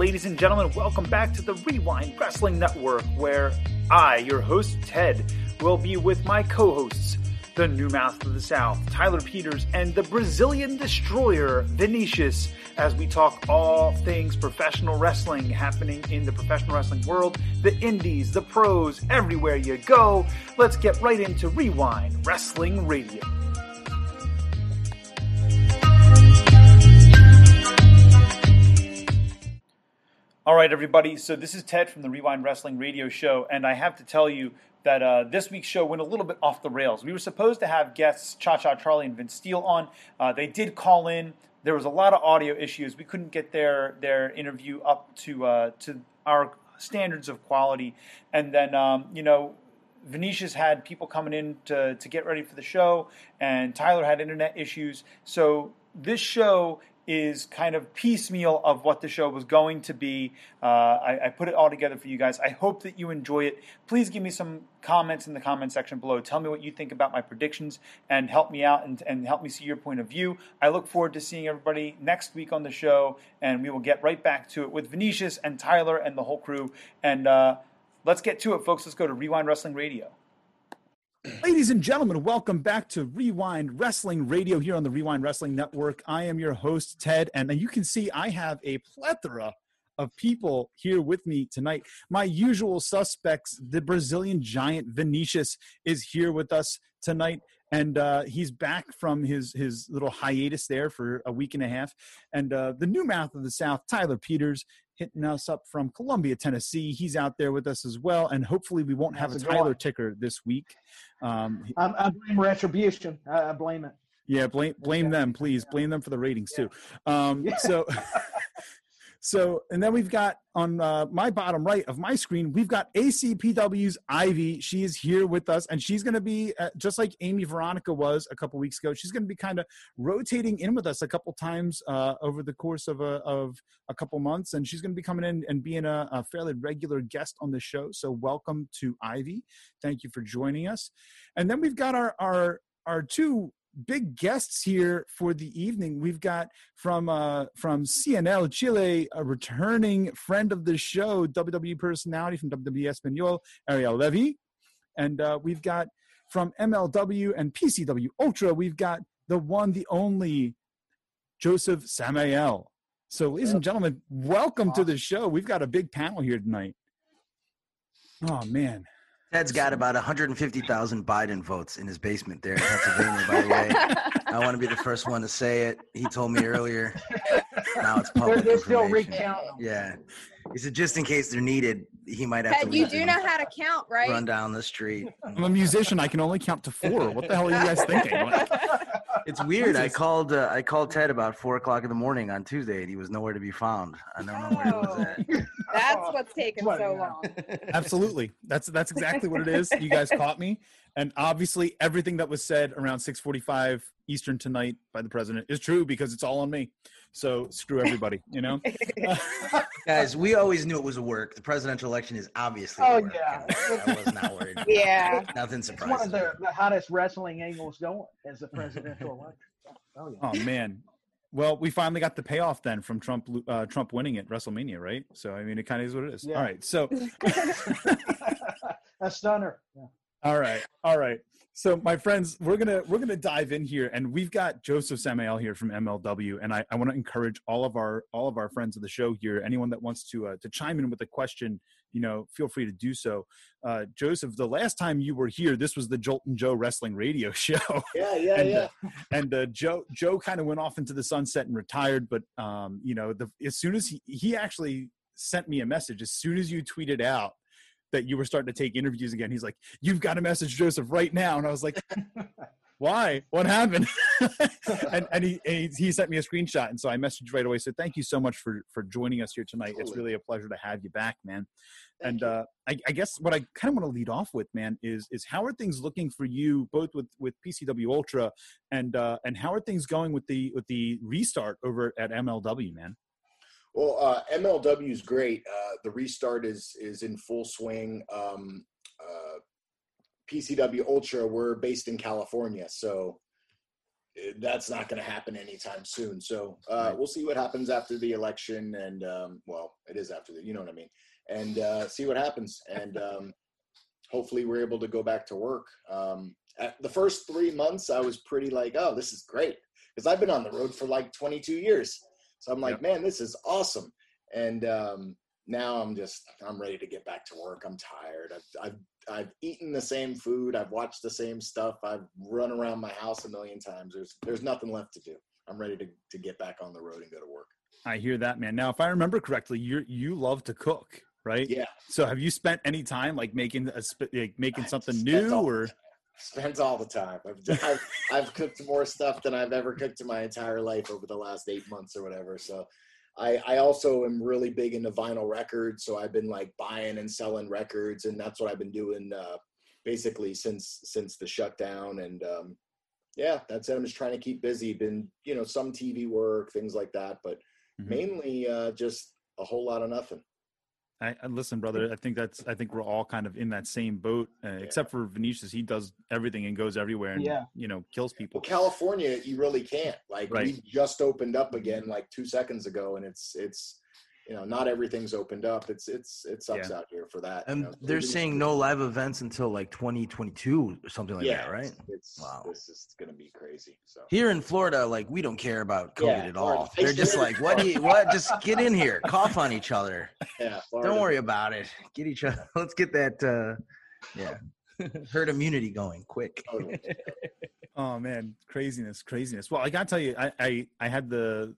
ladies and gentlemen. Welcome back to the Rewind Wrestling Network, where I, your host, Ted, will be with my co hosts, the New Mouth of the South, Tyler Peters, and the Brazilian Destroyer, Vinicious, as we talk all things professional wrestling happening in the professional wrestling world, the indies, the pros, everywhere you go. Let's get right into Rewind Wrestling Radio. All right, everybody. So this is Ted from the Rewind Wrestling Radio Show, and I have to tell you that uh, this week's show went a little bit off the rails. We were supposed to have guests Cha Cha Charlie and Vince Steele on. Uh, they did call in. There was a lot of audio issues. We couldn't get their their interview up to uh, to our standards of quality. And then um, you know, Vinicious's had people coming in to to get ready for the show, and Tyler had internet issues. So this show is kind of piecemeal of what the show was going to be. Uh, I, I, put it all together for you guys. I hope that you enjoy it. Please give me some comments in the comment section below. Tell me what you think about my predictions and help me out and, and help me see your point of view. I look forward to seeing everybody next week on the show, and we will get right back to it with Vinicious and Tyler and the whole crew. And uh, let's get to it, folks. Let's go to Rewind Wrestling Radio. Ladies and gentlemen, welcome back to Rewind Wrestling Radio here on the Rewind Wrestling Network. I am your host, Ted, and you can see I have a plethora of people here with me tonight. My usual suspects, the Brazilian giant Vinicious, is here with us tonight. And uh, he's back from his his little hiatus there for a week and a half. And uh, the new mouth of the South, Tyler Peters, hitting us up from Columbia, Tennessee. He's out there with us as well, and hopefully we won't have a Tyler ticker this week. Um, I, I, blame retribution. I, I, blame it. Yeah, blame blame them, please. Blame them for the ratings too. Um, so. So, and then we've got on uh, my bottom right of my screen, we've got ACPW's Ivy. She is here with us, and she's going to be uh, just like Amy Veronica was a couple weeks ago. She's going to be kind of rotating in with us a couple times uh, over the course of a of a couple months, and she's going to be coming in and being a, a fairly regular guest on the show. So, welcome to Ivy. Thank you for joining us. And then we've got our our our two big guests here for the evening. We've got from uh, from CNL Chile, a returning friend of the show, WWE personality from WWE Espanol, Ariel Levy, and uh, we've got from MLW and PCW Ultra, we've got the one, the only Josef Samael. So, ladies and gentlemen, welcome to the show. We've got a big panel here tonight. Oh man, Ted's got about 150,000 Biden votes in his basement there in Pennsylvania, by the way. I want to be the first one to say it. He told me earlier. Now it's public they're, they're information. Yeah. He said just in case they're needed, he might have Ted, to. You do know how to count, right? Run down the street. I'm a musician. I can only count to four. What the hell are you guys thinking? it's weird. I called. Uh, I called Ted about four o'clock in the morning on Tuesday, and he was nowhere to be found. I don't know where he was at. Oh, that's what's taken so long. Absolutely. That's that's exactly what it is. You guys caught me, and obviously everything that was said around 6:45 Eastern tonight by the president is true because it's all on me. So screw everybody, you know. Guys, we always knew it was a work. The presidential election is obviously. Oh yeah, I was not worried. yeah, nothing surprising. It's one of the, the hottest wrestling angles going as the presidential election. Oh yeah. Oh man. Well, we finally got the payoff then from Trump uh, Trump winning at WrestleMania, right? So I mean, it kind of is what it is. Yeah. All right, so a stunner. Yeah. All right, all right so my friends we're gonna we're gonna dive in here and we've got josef samael here from mlw and i, I want to encourage all of our all of our friends of the show here anyone that wants to uh, to chime in with a question you know feel free to do so. Uh, josef the last time you were here this was the jolt and joe wrestling radio show. Yeah yeah and, yeah. uh, and uh, joe joe kind of went off into the sunset and retired but um, you know the as soon as he he actually sent me a message as soon as you tweeted out that you were starting to take interviews again. He's like, "You've got to message Josef right now," and I was like, "Why? What happened?" and, and, he, and he sent me a screenshot, and so I messaged right away. So thank you so much for for joining us here tonight. It's really a pleasure to have you back, man. Thank and uh, I, I, guess what I kind of want to lead off with, man, is is how are things looking for you, both with with PCW Ultra and uh, and how are things going with the with the restart over at MLW, man? Well, uh, MLW is great. Uh, the restart is is in full swing. Um, uh, PCW Ultra, we're based in California, so that's not going to happen anytime soon. So uh, we'll see what happens after the election, and um, well, it is after the, you know what I mean, and uh, see what happens, and um, hopefully we're able to go back to work. Um, the first three months, I was pretty like, oh, this is great, because I've been on the road for like 22 years, so I'm like, yep. man, this is awesome, and um, now I'm just I'm ready to get back to work. I'm tired. I've, I've I've eaten the same food. I've watched the same stuff. I've run around my house a million times. There's there's nothing left to do. I'm ready to to get back on the road and go to work. I hear that, man. Now, if I remember correctly, you you love to cook, right? Yeah. So, have you spent any time like making a like making something new or? Spends all the time. I've, I've, I've cooked more stuff than I've ever cooked in my entire life over the last eight months or whatever. So I, I also am really big into vinyl records, so I've been like buying and selling records, and that's what I've been doing uh, basically since since the shutdown. And um, yeah, that's it. I'm just trying to keep busy. Been you know some TV work, things like that, but mm-hmm. mainly uh, just a whole lot of nothing. I, I, listen, brother. I think that's. I think we're all kind of in that same boat, uh, yeah. except for Vinicious. He does everything and goes everywhere, and yeah. you know, kills people. Well, California, you really can't. Like right. we just opened up again, like two seconds ago, and it's it's you know, not everything's opened up. It's it's it sucks yeah. out here for that. And you know? they're saying no live events until like 2022 or something like yeah, that, right? It's, it's wow. This is gonna be crazy. So here in Florida, like we don't care about COVID yeah, at all. They're just like, what do you what? Just get in here, cough on each other. Yeah. Florida. Don't worry about it. Get each other. Let's get that. uh Yeah. herd immunity going quick. oh man, craziness, craziness. Well, I gotta tell you, I, I I had the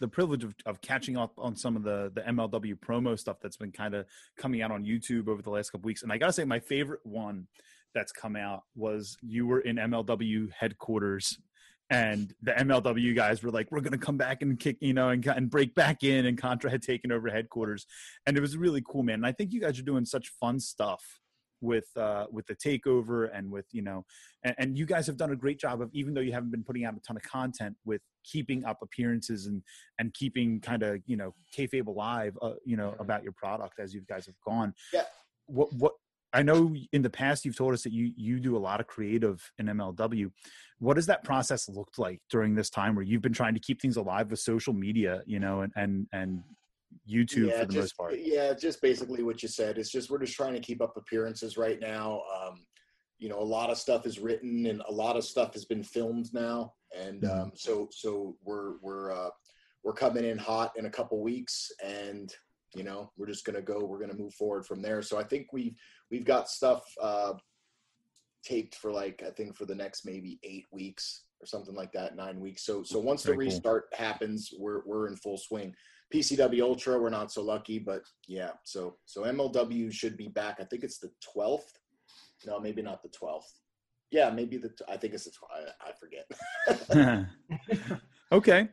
the privilege of, of catching up on some of the the MLW promo stuff that's been kind of coming out on YouTube over the last couple weeks, and I gotta say my favorite one that's come out was you were in MLW headquarters and the MLW guys were like, "We're going to come back and kick, you know, and and break back in." And Contra had taken over headquarters, and it was really cool, man. And I think you guys are doing such fun stuff with uh, with the takeover and with you know and, and, you guys have done a great job of even though you haven't been putting out a ton of content with keeping up appearances and and keeping kind of you know kayfabe alive uh, you know about your product as you guys have gone. Yeah. What what I know in the past you've told us that you you do a lot of creative in MLW. What has that process looked like during this time where you've been trying to keep things alive with social media, you know, and and and YouTube yeah, for the just, most part. Yeah, just basically what you said. It's just we're just trying to keep up appearances right now. Um, you know, a lot of stuff is written and a lot of stuff has been filmed now, and mm-hmm. um, so so we're we're uh, we're coming in hot in a couple weeks, and you know we're just gonna go. We're gonna move forward from there. So I think we've we've got stuff uh, taped for like I think for the next maybe eight weeks or something like that, nine weeks. So so once Very the restart cool. happens, we're we're in full swing. PCW Ultra, we're not so lucky, but yeah. So so MLW should be back. I think it's the 12th. No, maybe not the 12th. Yeah, maybe the. I think it's the. I, I forget. okay,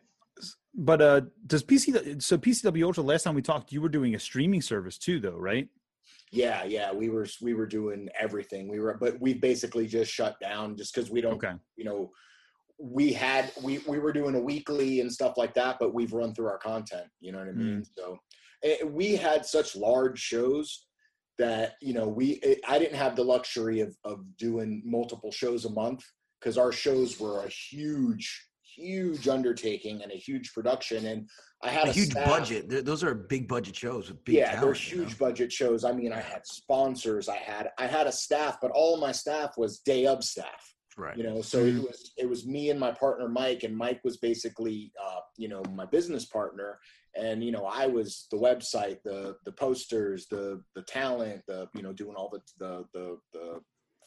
but uh, does PC so PCW Ultra? Last time we talked, you were doing a streaming service too, though, right? Yeah, yeah, we were we were doing everything. We were, but we basically just shut down just because we don't. Okay. You know, we had we we were doing a weekly and stuff like that, but we've run through our content. You know what I mean? Mm. So it, eh, we had such large shows that you know we it, I didn't have the luxury of of doing multiple shows a month because our shows were a huge huge undertaking and a huge production and I had a, a huge staff. budget. Those are big budget shows with big. Yeah, they're huge know? budget shows. I mean, I had sponsors. I had I had a staff, but all my staff was day of staff. Right. You know, so it mm-hmm. was it was me and my partner Mike, and Mike was basically uh, you know my business partner, and you know I was the website, the the posters, the the talent, the you know doing all the the the, the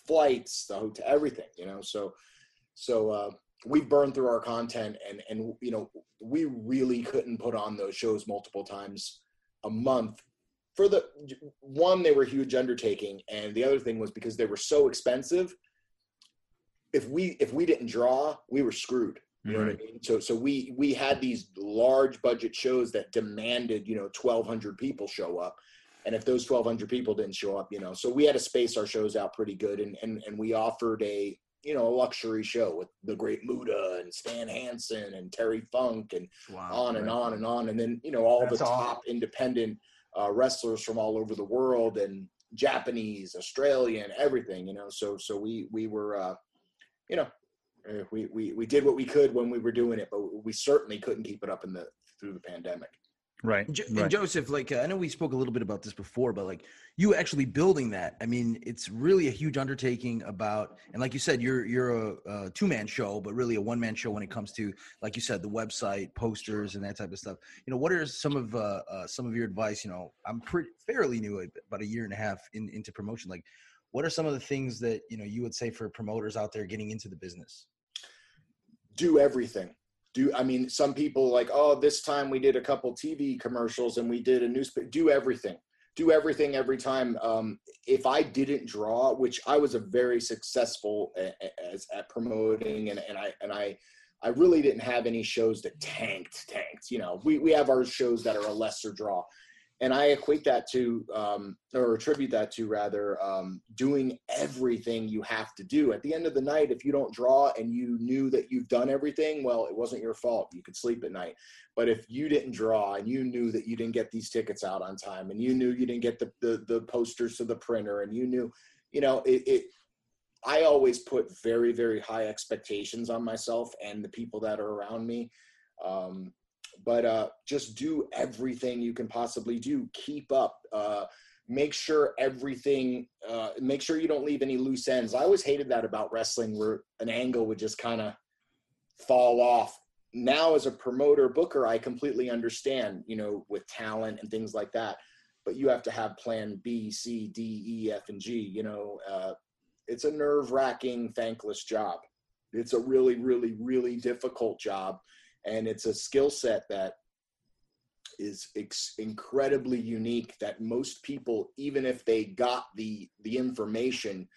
flights, the hotel, everything. You know, so so uh, we burned through our content, and and you know we really couldn't put on those shows multiple times a month for the one they were huge undertaking and the other thing was because they were so expensive if we if we didn't draw, we were screwed. You know what I mean? So so we we had these large budget shows that demanded, you know, 1200 people show up. And if those 1200 people didn't show up, you know, so we had to space our shows out pretty good and and and we offered a you know, a luxury show with the great Muta and Stan Hansen and Terry Funk and wow, on and on and on. And then, you know, all That's the top independent uh, wrestlers from all over the world and Japanese, Australian, everything, you know. So so we we were uh, you know, Uh, we, we we did what we could when we were doing it, but we certainly couldn't keep it up in the through the pandemic. Right. And, right. Josef, like uh, I know we spoke a little bit about this before, but like you actually building that, I mean, it's really a huge undertaking. About and like you said, you're you're a, a two man show, but really a one man show when it comes to, like you said, the website, posters, and that type of stuff. You know, what are some of uh, uh some of your advice? You know, I'm pretty fairly new, about a year and a half in, into promotion. Like, what are some of the things that you know you would say for promoters out there getting into the business? Do everything. Do i mean some people like oh this time we did a couple tv commercials and we did a newspaper do everything. Do everything every time. Um, if i didn't draw which i was a very successful as at promoting and, and i and i i really didn't have any shows that tanked tanked you know. We, we have our shows that are a lesser draw and I equate that to, um, or attribute that to rather, um, doing everything you have to do. At the end of the night, if you don't draw and you knew that you've done everything, well, it wasn't your fault. You could sleep at night. But if you didn't draw and you knew that you didn't get these tickets out on time, and you knew you didn't get the the, the posters to the printer, and you knew, you know, it, it I always put very, very high expectations on myself and the people that are around me. Um, but uh, just do everything you can possibly do. Keep up. Uh, make sure everything. Uh, make sure you don't leave any loose ends. I always hated that about wrestling, where an angle would just kind of fall off. Now, as a promoter booker, I completely understand. You know, with talent and things like that. But you have to have Plan B, C, D, E, F, and G. You know, uh, it's a nerve wracking, thankless job. It's a really, really, really difficult job and it's a skill set that is ex- incredibly unique that most people even if they got the the information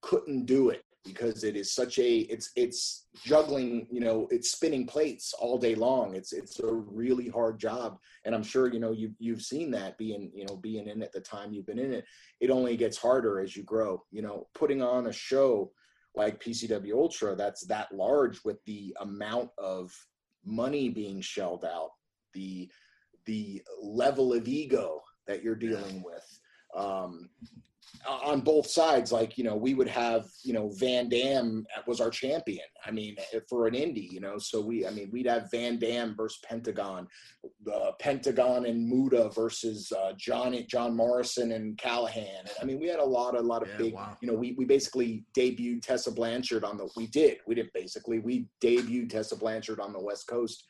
couldn't do it because it is such a it's it's juggling you know it's spinning plates all day long. It's it's a really hard job. And i'm sure you know you you've seen that being you know being in it the time you've been in it it only gets harder as you grow. You know putting on a show like pcw ultra that's that large with the amount of money being shelled out, the the level of ego that you're dealing with. Um, on both sides, like, you know, we would have, you know, Van Dam was our champion. I mean, for an indie, you know, so we, I mean, we'd have Van Dam versus Pentagon, uh, Pentagon and Muta versus uh, John, John Morrison and Callihan. And I mean, we had a lot, a lot of yeah, big, wow. you know, we, we basically debuted Tessa Blanchard on the, we did, we did basically, we debuted Tessa Blanchard on the West Coast.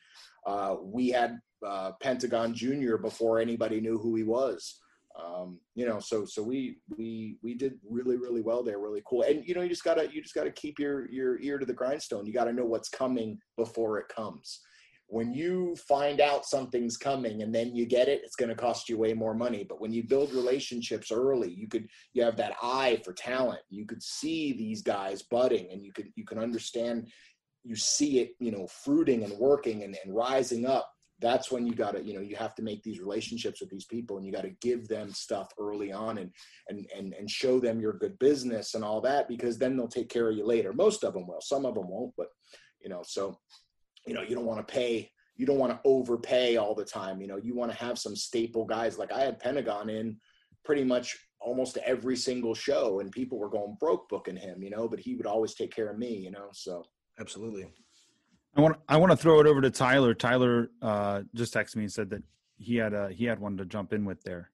Uh, we had uh, Pentagon Jr. before anybody knew who he was um, you know so so we we we did really really well there really cool. And you know you just gotta you just gotta keep your your ear to the grindstone. You gotta know what's coming before it comes. When you find out something's coming and then you get it it's going to cost you way more money. But when you build relationships early you could you have that eye for talent. You could see these guys budding and you could you can understand you see it you know fruiting and working and, and rising up that's when you got to you know you have to make these relationships with these people and you got to give them stuff early on and and and and show them your good business and all that because then they'll take care of you later. Most of them will. Some of them won't but you know so you know you don't want to pay you don't want to overpay all the time you know you want to have some staple guys. Like i had pentagon in pretty much almost every single show and people were going broke booking him you know but he would always take care of me you know so. Absolutely I want I want to throw it over to Tyler. Tyler uh, just texted me and said that he had a he had one to jump in with there.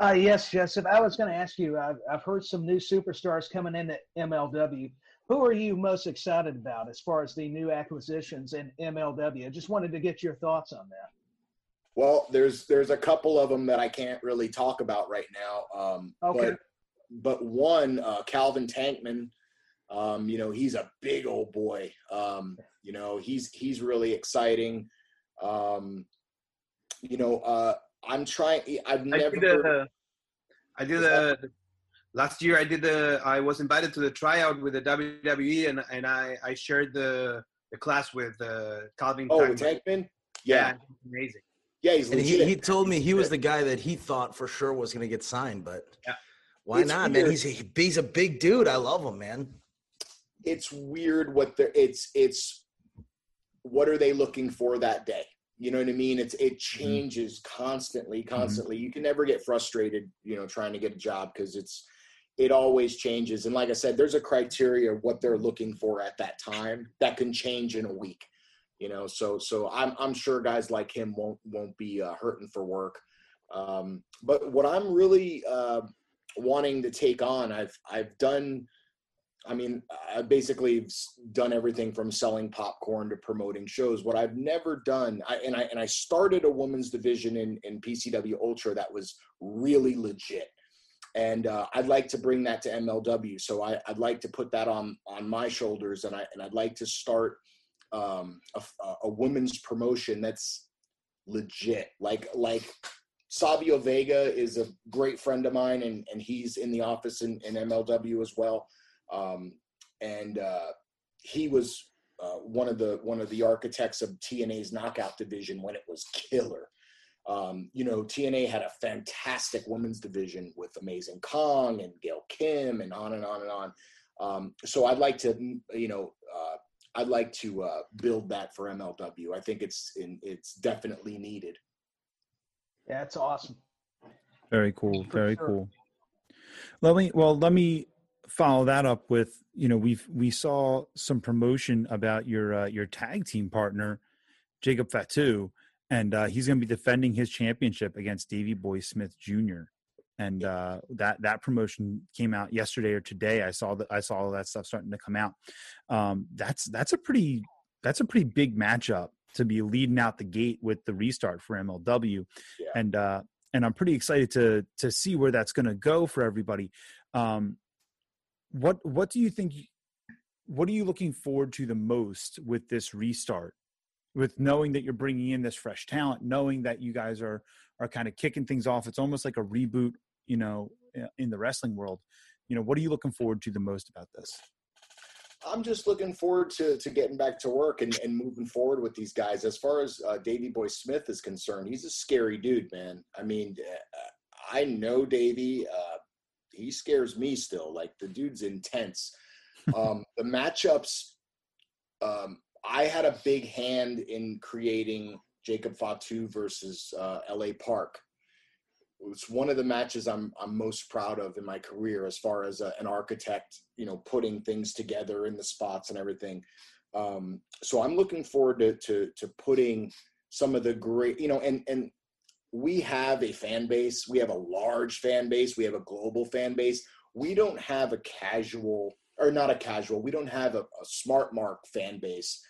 Uh, yes, Josef. I was going to ask you. I've, I've heard some new superstars coming in at MLW. Who are you most excited about as far as the new acquisitions in MLW? I just wanted to get your thoughts on that. Well, there's there's a couple of them that I can't really talk about right now. Um, okay. But, but one, uh, Calvin Tankman, um, you know, he's a big old boy. Um, you know, he's he's really exciting. Um, you know, uh, I'm trying. I've never. I did, the, I did the last year. I did the. I was invited to the tryout with the WWE, and and I I shared the the class with uh, Calvin. Oh, Tankman. Yeah. yeah, amazing. Yeah, he's. And he, he told me he was the guy that he thought for sure was going to get signed, but yeah. why it's not, weird. man? He's a, he's a big dude. I love him, man it's weird what they're it's it's what are they looking for that day you know what i mean it's it mm-hmm. changes constantly mm-hmm. constantly mm-hmm. you can never get frustrated you know trying to get a job because it's it always changes. And like I said, there's a criteria of what they're looking for at that time that can change in a week. You know, so so I'm I'm sure guys like him won't won't be uh, hurting for work. Um, but what I'm really uh, wanting to take on, I've I've done. I mean, I basically done everything from selling popcorn to promoting shows. What I've never done, I, and I and I started a women's division in in PCW Ultra that was really legit and uh, I'd like to bring that to MLW. So I, would like to put that on on my shoulders, and I and I'd like to start um, a, a women's promotion that's legit. Like like Savio Vega is a great friend of mine, and and he's in the office in, in MLW as well. Um, and uh, he was uh, one of the one of the architects of TNA's knockout division when it was killer. Um, you know, TNA had a fantastic women's division with Amazing Kong and Gail Kim and on and on and on. Um, so I'd like to, you know, uh, I'd like to uh, build that for MLW. I think it's in, it's definitely needed. Yeah, it's awesome. Very cool. For very sure. cool. Let me well, let me follow that up with you know we've we saw some promotion about your uh, your tag team partner Jacob Fatu and uh, he's going to be defending his championship against Davy Boy Smith Jr. And uh, that that promotion came out yesterday or today. I saw that I saw all that stuff starting to come out. Um, that's that's a pretty that's a pretty big matchup to be leading out the gate with the restart for MLW, yeah. and uh, and I'm pretty excited to to see where that's going to go for everybody. Um, what what do you think? What are you looking forward to the most with this restart? with knowing that you're bringing in this fresh talent, knowing that you guys are are kind of kicking things off. It's almost like a reboot, you know, in the wrestling world. You know, what are you looking forward to the most about this? I'm just looking forward to to getting back to work and, and moving forward with these guys. As far as uh, Davy Boy Smith is concerned, he's a scary dude, man. I mean, uh, I know Davy. Uh, he scares me still. Like the dude's intense. Um, the matchups um, I had a big hand in creating Jacob Fatu versus uh, LA Park. It's one of the matches I'm I'm most proud of in my career as far as a, an architect, you know, putting things together in the spots and everything. Um, so I'm looking forward to, to to putting some of the great, you know, and and we have a fan base. We have a large fan base. We have a global fan base. We don't have a casual or not a casual. We don't have a, a smart mark fan base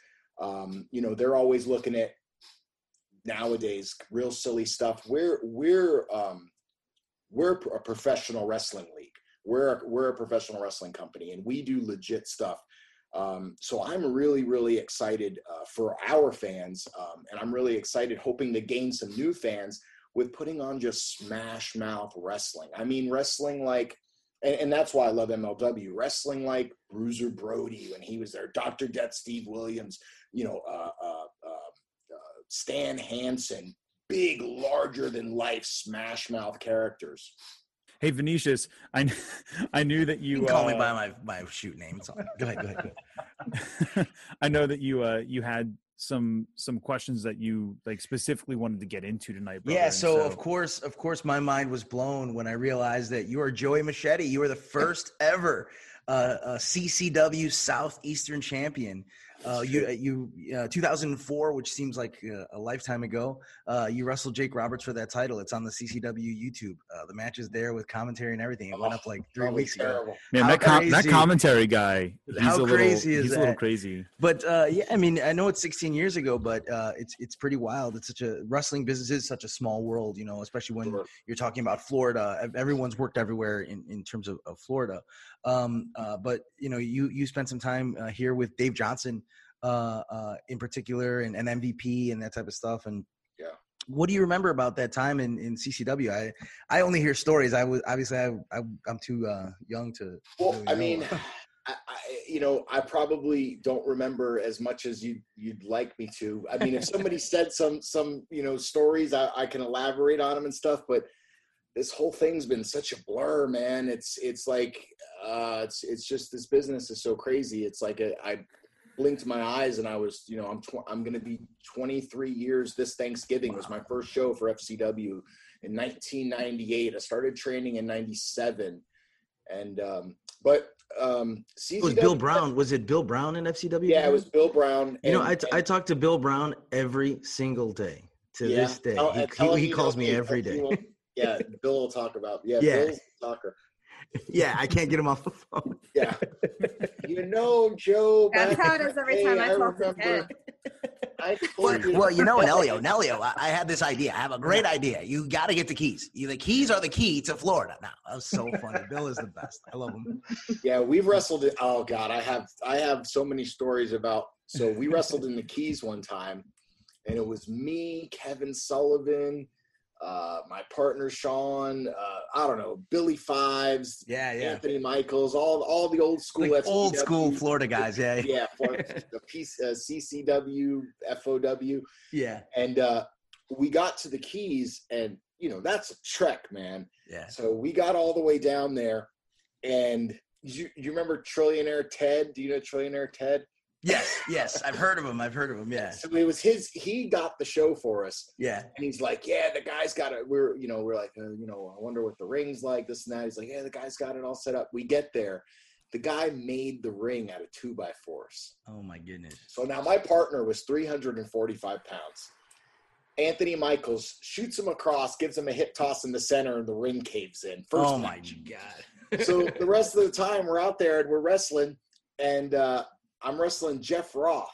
um, you know, they're always looking at nowadays real silly stuff. We're we're um, we're a professional wrestling league. We're we're a professional wrestling company, and we do legit stuff. Um, so I'm really really excited uh, for our fans, um, and I'm really excited, hoping to gain some new fans with putting on just smash mouth wrestling. I mean, wrestling like and, and, that's why I love MLW wrestling like Bruiser Brody when he was there, Dr. Death Steve Williams, you know, uh, uh, uh, uh, Stan Hansen, big, larger than life smash mouth characters. Hey Vinicious, I I knew that you, you call me uh, by my my shoot name. Go ahead, go ahead. Go ahead. I know that you uh you had some some questions that you like specifically wanted to get into tonight. Brother. Yeah, so, so, of course, of course, my mind was blown when I realized that you are Joey Machete. You are the first ever uh, uh, CCW Southeastern champion. Uh, you uh, you uh, 2004, which seems like uh, a lifetime ago. Uh, you wrestled Jake Roberts for that title. It's on the CCW YouTube. Uh, the match is there with commentary and everything. It went up like three weeks terrible. ago. Man, that com- that commentary guy. He's how a crazy little, is he's that? a little crazy. But yeah, I mean, I know it's 16 years ago, but it's it's pretty wild. It's such a wrestling business is such a small world, you know, especially when sure. you're talking about Florida. Everyone's worked everywhere in, in terms of, of Florida. Um, but you know, you you spent some time here with Dave Johnson uh, uh, in particular and, and MVP and that type of stuff. And yeah, what do you remember about that time in, in CCW? I I only hear stories. I was obviously I, I am too uh, young to. Well, really I mean. I, you know, I probably don't remember as much as you you'd like me to. I mean, if somebody said some some you know stories, I, I can elaborate on them and stuff. But this whole thing's been such a blur, man. It's it's like uh, it's it's just this business is so crazy. It's like a, I blinked my eyes and I was, you know, I'm tw- I'm going to be 23 years this Thanksgiving was my first show for FCW in 1998. I started training in 97 And um, but um, it was Bill Brown. Was it Bill Brown in FCW? Yeah, it was Bill Brown. You know, i talk to Bill Brown every single day to yeah, this day. Tell, he, he, he calls me every day. Will, yeah, Bill will talk about. Yeah, yeah. Bill's talker. Yeah, I can't get him off the phone. yeah, you know, Joe. That's how it is every time I, I talk remember, to Ted. well, well, you know, Nelio, Nelio, I, I, had this idea. I have a great idea. You got to get the keys. You, the keys are the key to Florida. Now that was so funny. Bill is the best. I love him. Yeah, we've wrestled. It. Oh God, I have I have so many stories about. So we wrestled in the Keys one time, and it was me, Kevin Sullivan, uh, my partner Sean, uh, I don't know, Billy Fives, yeah, yeah, Anthony Michaels, all all the old school, like old school Florida guys, yeah, yeah, the piece, uh, CCW, FOW, yeah, and uh, we got to the Keys, and you know that's a trek, man. Yeah. So we got all the way down there, and you you remember Trillionaire Ted? Do you know Trillionaire Ted? Yes, yes, I've heard of him. I've heard of him. Yeah. So it was his. He got the show for us. Yeah. And he's like, "Yeah, the guy's got it." We're, you know, we're like, uh, you know, I wonder what the ring's like. This and that. He's like, "Yeah, the guy's got it all set up." We get there. The guy made the ring out of two by fours. Oh my goodness. So now my partner was 345 pounds. Anthony Michaels shoots him across, gives him a hip toss in the center, and the ring caves in. First oh match. my god. so the rest of the time we're out there and we're wrestling, and uh, I'm wrestling Jeff Roth,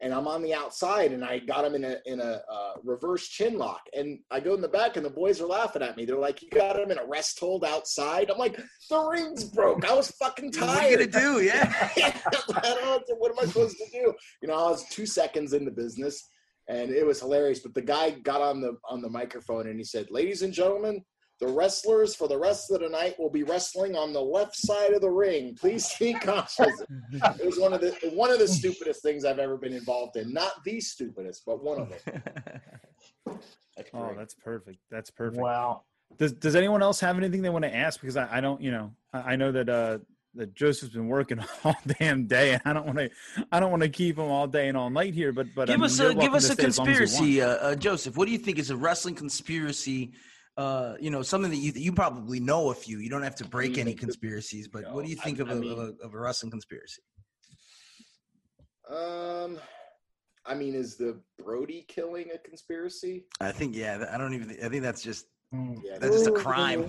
and I'm on the outside, and I got him in a in a uh, reverse chin lock, and I go in the back, and the boys are laughing at me. They're like, "You got him in a rest hold outside." I'm like, "The rings broke. I was fucking tired." what are you gonna do? Yeah. what am I supposed to do? You know, I was two seconds in the business, and it was hilarious. But the guy got on the on the microphone and he said, "Ladies and gentlemen." The wrestlers for the rest of the night will be wrestling on the left side of the ring. Please be cautious. it was one of the one of the stupidest things I've ever been involved in. Not the stupidest, but one of them. That's oh, that's perfect. That's perfect. Wow. Does Does anyone else have anything they want to ask? Because I, I don't, you know, I, I know that uh, that Josef's been working all damn day, and I don't want to, I don't want to keep him all day and all night here. But but give I mean, us a give us a conspiracy, uh, uh, Josef. What do you think is a wrestling conspiracy uh, you know, something that you you probably know a few. You don't have to break any conspiracies, but what do you think I, of, I a, mean, of, a, of a wrestling conspiracy? Um, I mean, is the Brody killing a conspiracy? I think yeah. I don't even. I think that's just mm. yeah, that's just a crime.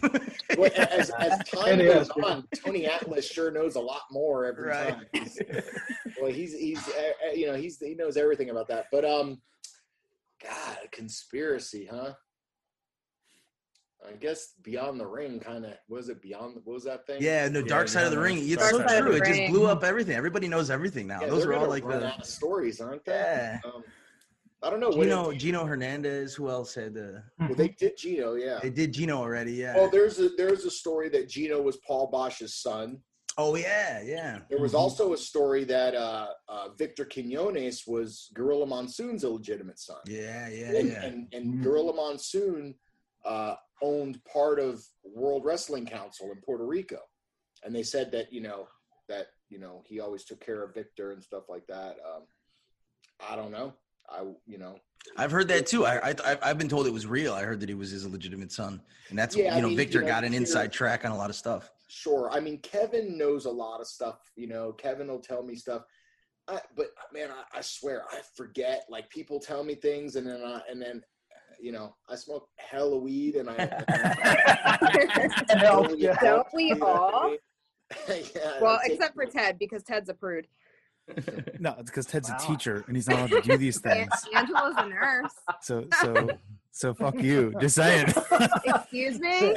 well, as, as time goes on, Tony Atlas sure knows a lot more every right. time. He's, well, he's he's uh, you know he's he knows everything about that. But um, God, a conspiracy, huh? I guess Beyond the Ring kind of was it Beyond what was that thing? Yeah, no, Dark Side of the Ring. It's so true. It just blew up everything. Everybody knows everything now. Yeah, Those are all like the stories, aren't they? Yeah. Um, I don't know. Gino, it, Gino Hernandez. Who else had? Uh, well, they did Gino. Yeah, they did Gino already. Yeah. Well, there's a there's a story that Gino was Paul Boesch's son. Oh yeah, yeah. There was mm-hmm. also a story that uh, uh, Victor Quinones was Gorilla Monsoon's illegitimate son. Yeah, yeah, and, yeah. And, and mm-hmm. Gorilla Monsoon uh, owned part of World Wrestling Council in Puerto Rico, and they said that you know that you know he always took care of Victor and stuff like that. Um, I don't know. I you know. I've heard that too. I, I I've been told it was real. I heard that he was his illegitimate son, and that's yeah, you know I mean, Victor you know, got an inside track on a lot of stuff. Sure. I mean, Kevin knows a lot of stuff. You know, Kevin will tell me stuff. I, but man, I, I, swear I forget. Like people tell me things, and then I, and then you know, I smoke hella weed and I. Don't we all? yeah, well, except for Ted, because Ted's a prude. no, it's because Ted's wow. a teacher and he's not allowed to do these things. Angela's a nurse. So, so, so fuck you. Just saying. Excuse me.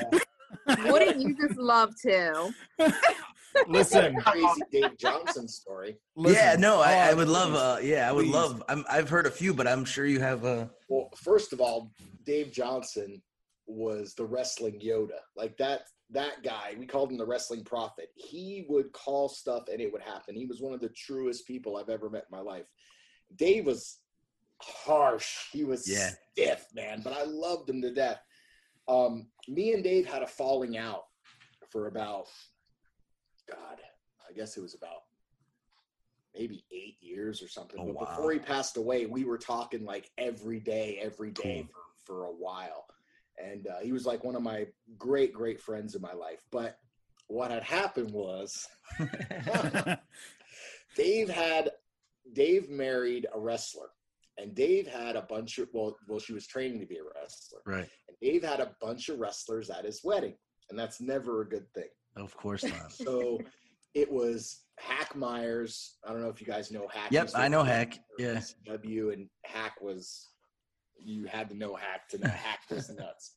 Wouldn't you just love to? Listen, crazy Dave Johnson story. Listen, yeah, no, I, I, would love. Uh, yeah, I would please. love. i have heard a few, but I'm sure you have. Uh... Well, first of all, Dave Johnson was the wrestling Yoda. Like that. That guy, we called him the wrestling prophet. He would call stuff and it would happen. He was one of the truest people I've ever met in my life. Dave was harsh. He was yeah. stiff, man, but I loved him to death. Um, me and Dave had a falling out for about God, I guess it was about maybe eight years or something. Oh, but wow. before he passed away, we were talking like every day, every day cool. for, for a while. And uh, he was like one of my great, great friends in my life. But what had happened was Dave had Dave married a wrestler, and Dave had a bunch of well, well, she was training to be a wrestler, right? And Dave had a bunch of wrestlers at his wedding, and that's never a good thing. Of course not. so it was Hack Myers. I don't know if you guys know Hack. Yep, I know Hack. Yeah. W and Hack was you had to know Hack to know Hack was nuts.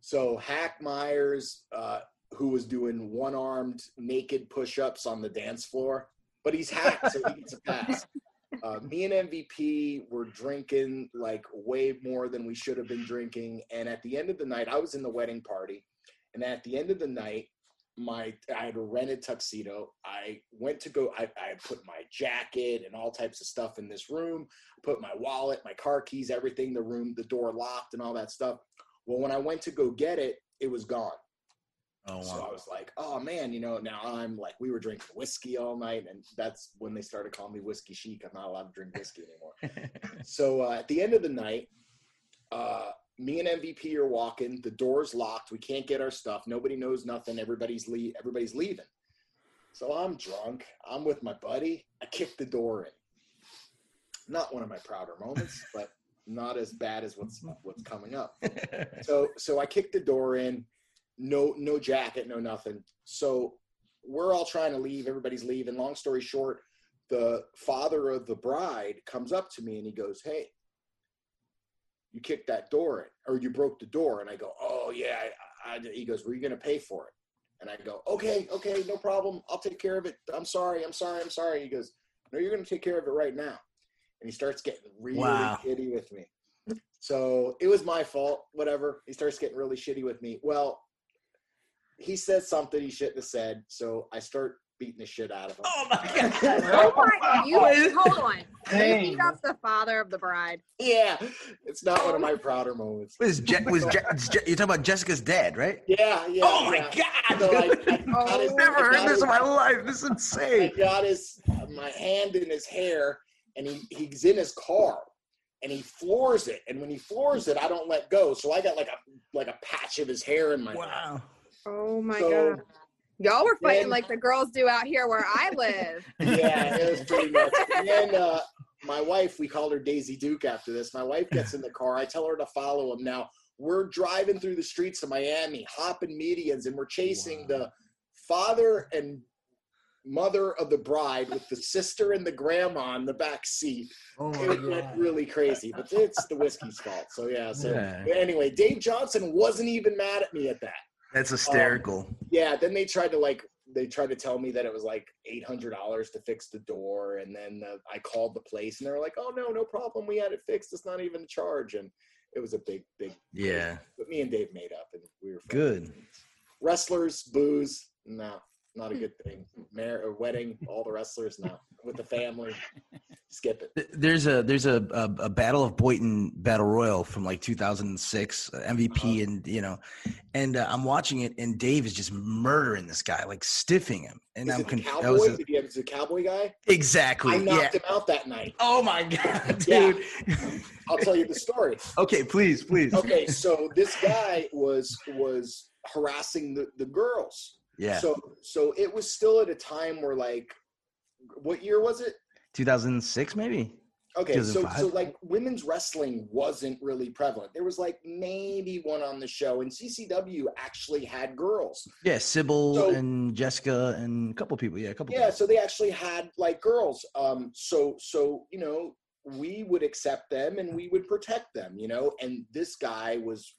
So Hack Myers, uh, who was doing one-armed naked push-ups on the dance floor, but he's hacked, so he gets a pass. Uh, me and MVP were drinking like way more than we should have been drinking, and at the end of the night, I was in the wedding party, and at the end of the night, my I had a rented tuxedo. I went to go. I, I put my jacket and all types of stuff in this room. Put my wallet, my car keys, everything. The room, the door locked, and all that stuff. Well, when I went to go get it, it was gone. Oh, wow. So I was like, oh man, you know, now I'm like, we were drinking whiskey all night. And that's when they started calling me Whiskey Chic. I'm not allowed to drink whiskey anymore. so uh, at the end of the night, uh, me and MVP are walking. The door's locked. We can't get our stuff. Nobody knows nothing. Everybody's le- everybody's leaving. So I'm drunk. I'm with my buddy. I kick the door in. Not one of my prouder moments, but not as bad as what's what's coming up. So so I kick the door in. No no jacket, no nothing. So we're all trying to leave. Everybody's leaving. Long story short, the father of the bride comes up to me and he goes, "Hey, you kicked that door in or you broke the door and i go oh yeah I, I, he goes were you going to pay for it? And i go okay okay no problem i'll take care of it i'm sorry i'm sorry i'm sorry. He goes no you're going to take care of it right now. And he starts getting really wow. shitty with me. So it was my fault whatever he starts getting really shitty with me. Well he said something he shouldn't have said so i start beating the shit out of him. Oh my god! oh my, you hold on. You beat up the father of the bride. Yeah, it's not one of oh. my prouder moments. Was, Je- was Je- Je- you're talking about Jessica's dad, right? Yeah, yeah. Oh my yeah. god! So I, I, have oh. never heard this in my life. This is insane. I got his my hand in his hair, and he he's in his car. And he floors it, and when he floors it, I don't let go. So I got like a like a patch of his hair in my. Wow! Oh my so, god! Y'all were fighting like the girls do out here where I live. yeah, it was pretty much. And then uh, my wife, we called her Daisy Duke after this. My wife gets in the car. I tell her to follow him. Now we're driving through the streets of Miami, hopping medians, and we're chasing wow. the father and mother of the bride with the sister and the grandma in the back seat. Oh it God. went really crazy, but it's the whiskey's fault. So yeah. So yeah. anyway, Dave Johnson wasn't even mad at me at that. That's hysterical. Um, yeah. Then they tried to like they tried to tell me that it was like eight hundred dollars to fix the door, and then uh, I called the place, and they were like, "Oh no, no problem. We had it fixed. It's not even a charge." And it was a big, big. Yeah. But me and Dave made up, and we were good. Wrestlers, booze, no, not a good thing. Mar- a wedding, all the wrestlers, no. With the family, skip it. There's a there's a, a, a Battle of Boynton battle royal from like 2006 uh, MVP uh-huh. and you know, and uh, I'm watching it and Dave is just murdering this guy like stiffing him and is I'm confused. Cowboy? A, Did he have a cowboy guy? Exactly. I knocked yeah. him out that night. Oh my god, dude! Yeah. I'll tell you the story. okay, please, please. Okay, so this guy was was harassing the the girls. Yeah. So so it was still at a time where like, what year was it? 2006 maybe okay so so like women's wrestling wasn't really prevalent there was like maybe one on the show and ccw actually had girls yeah sybil so, and jessica and a couple people yeah a couple yeah people. so they actually had like girls um so so you know we would accept them and we would protect them you know and this guy was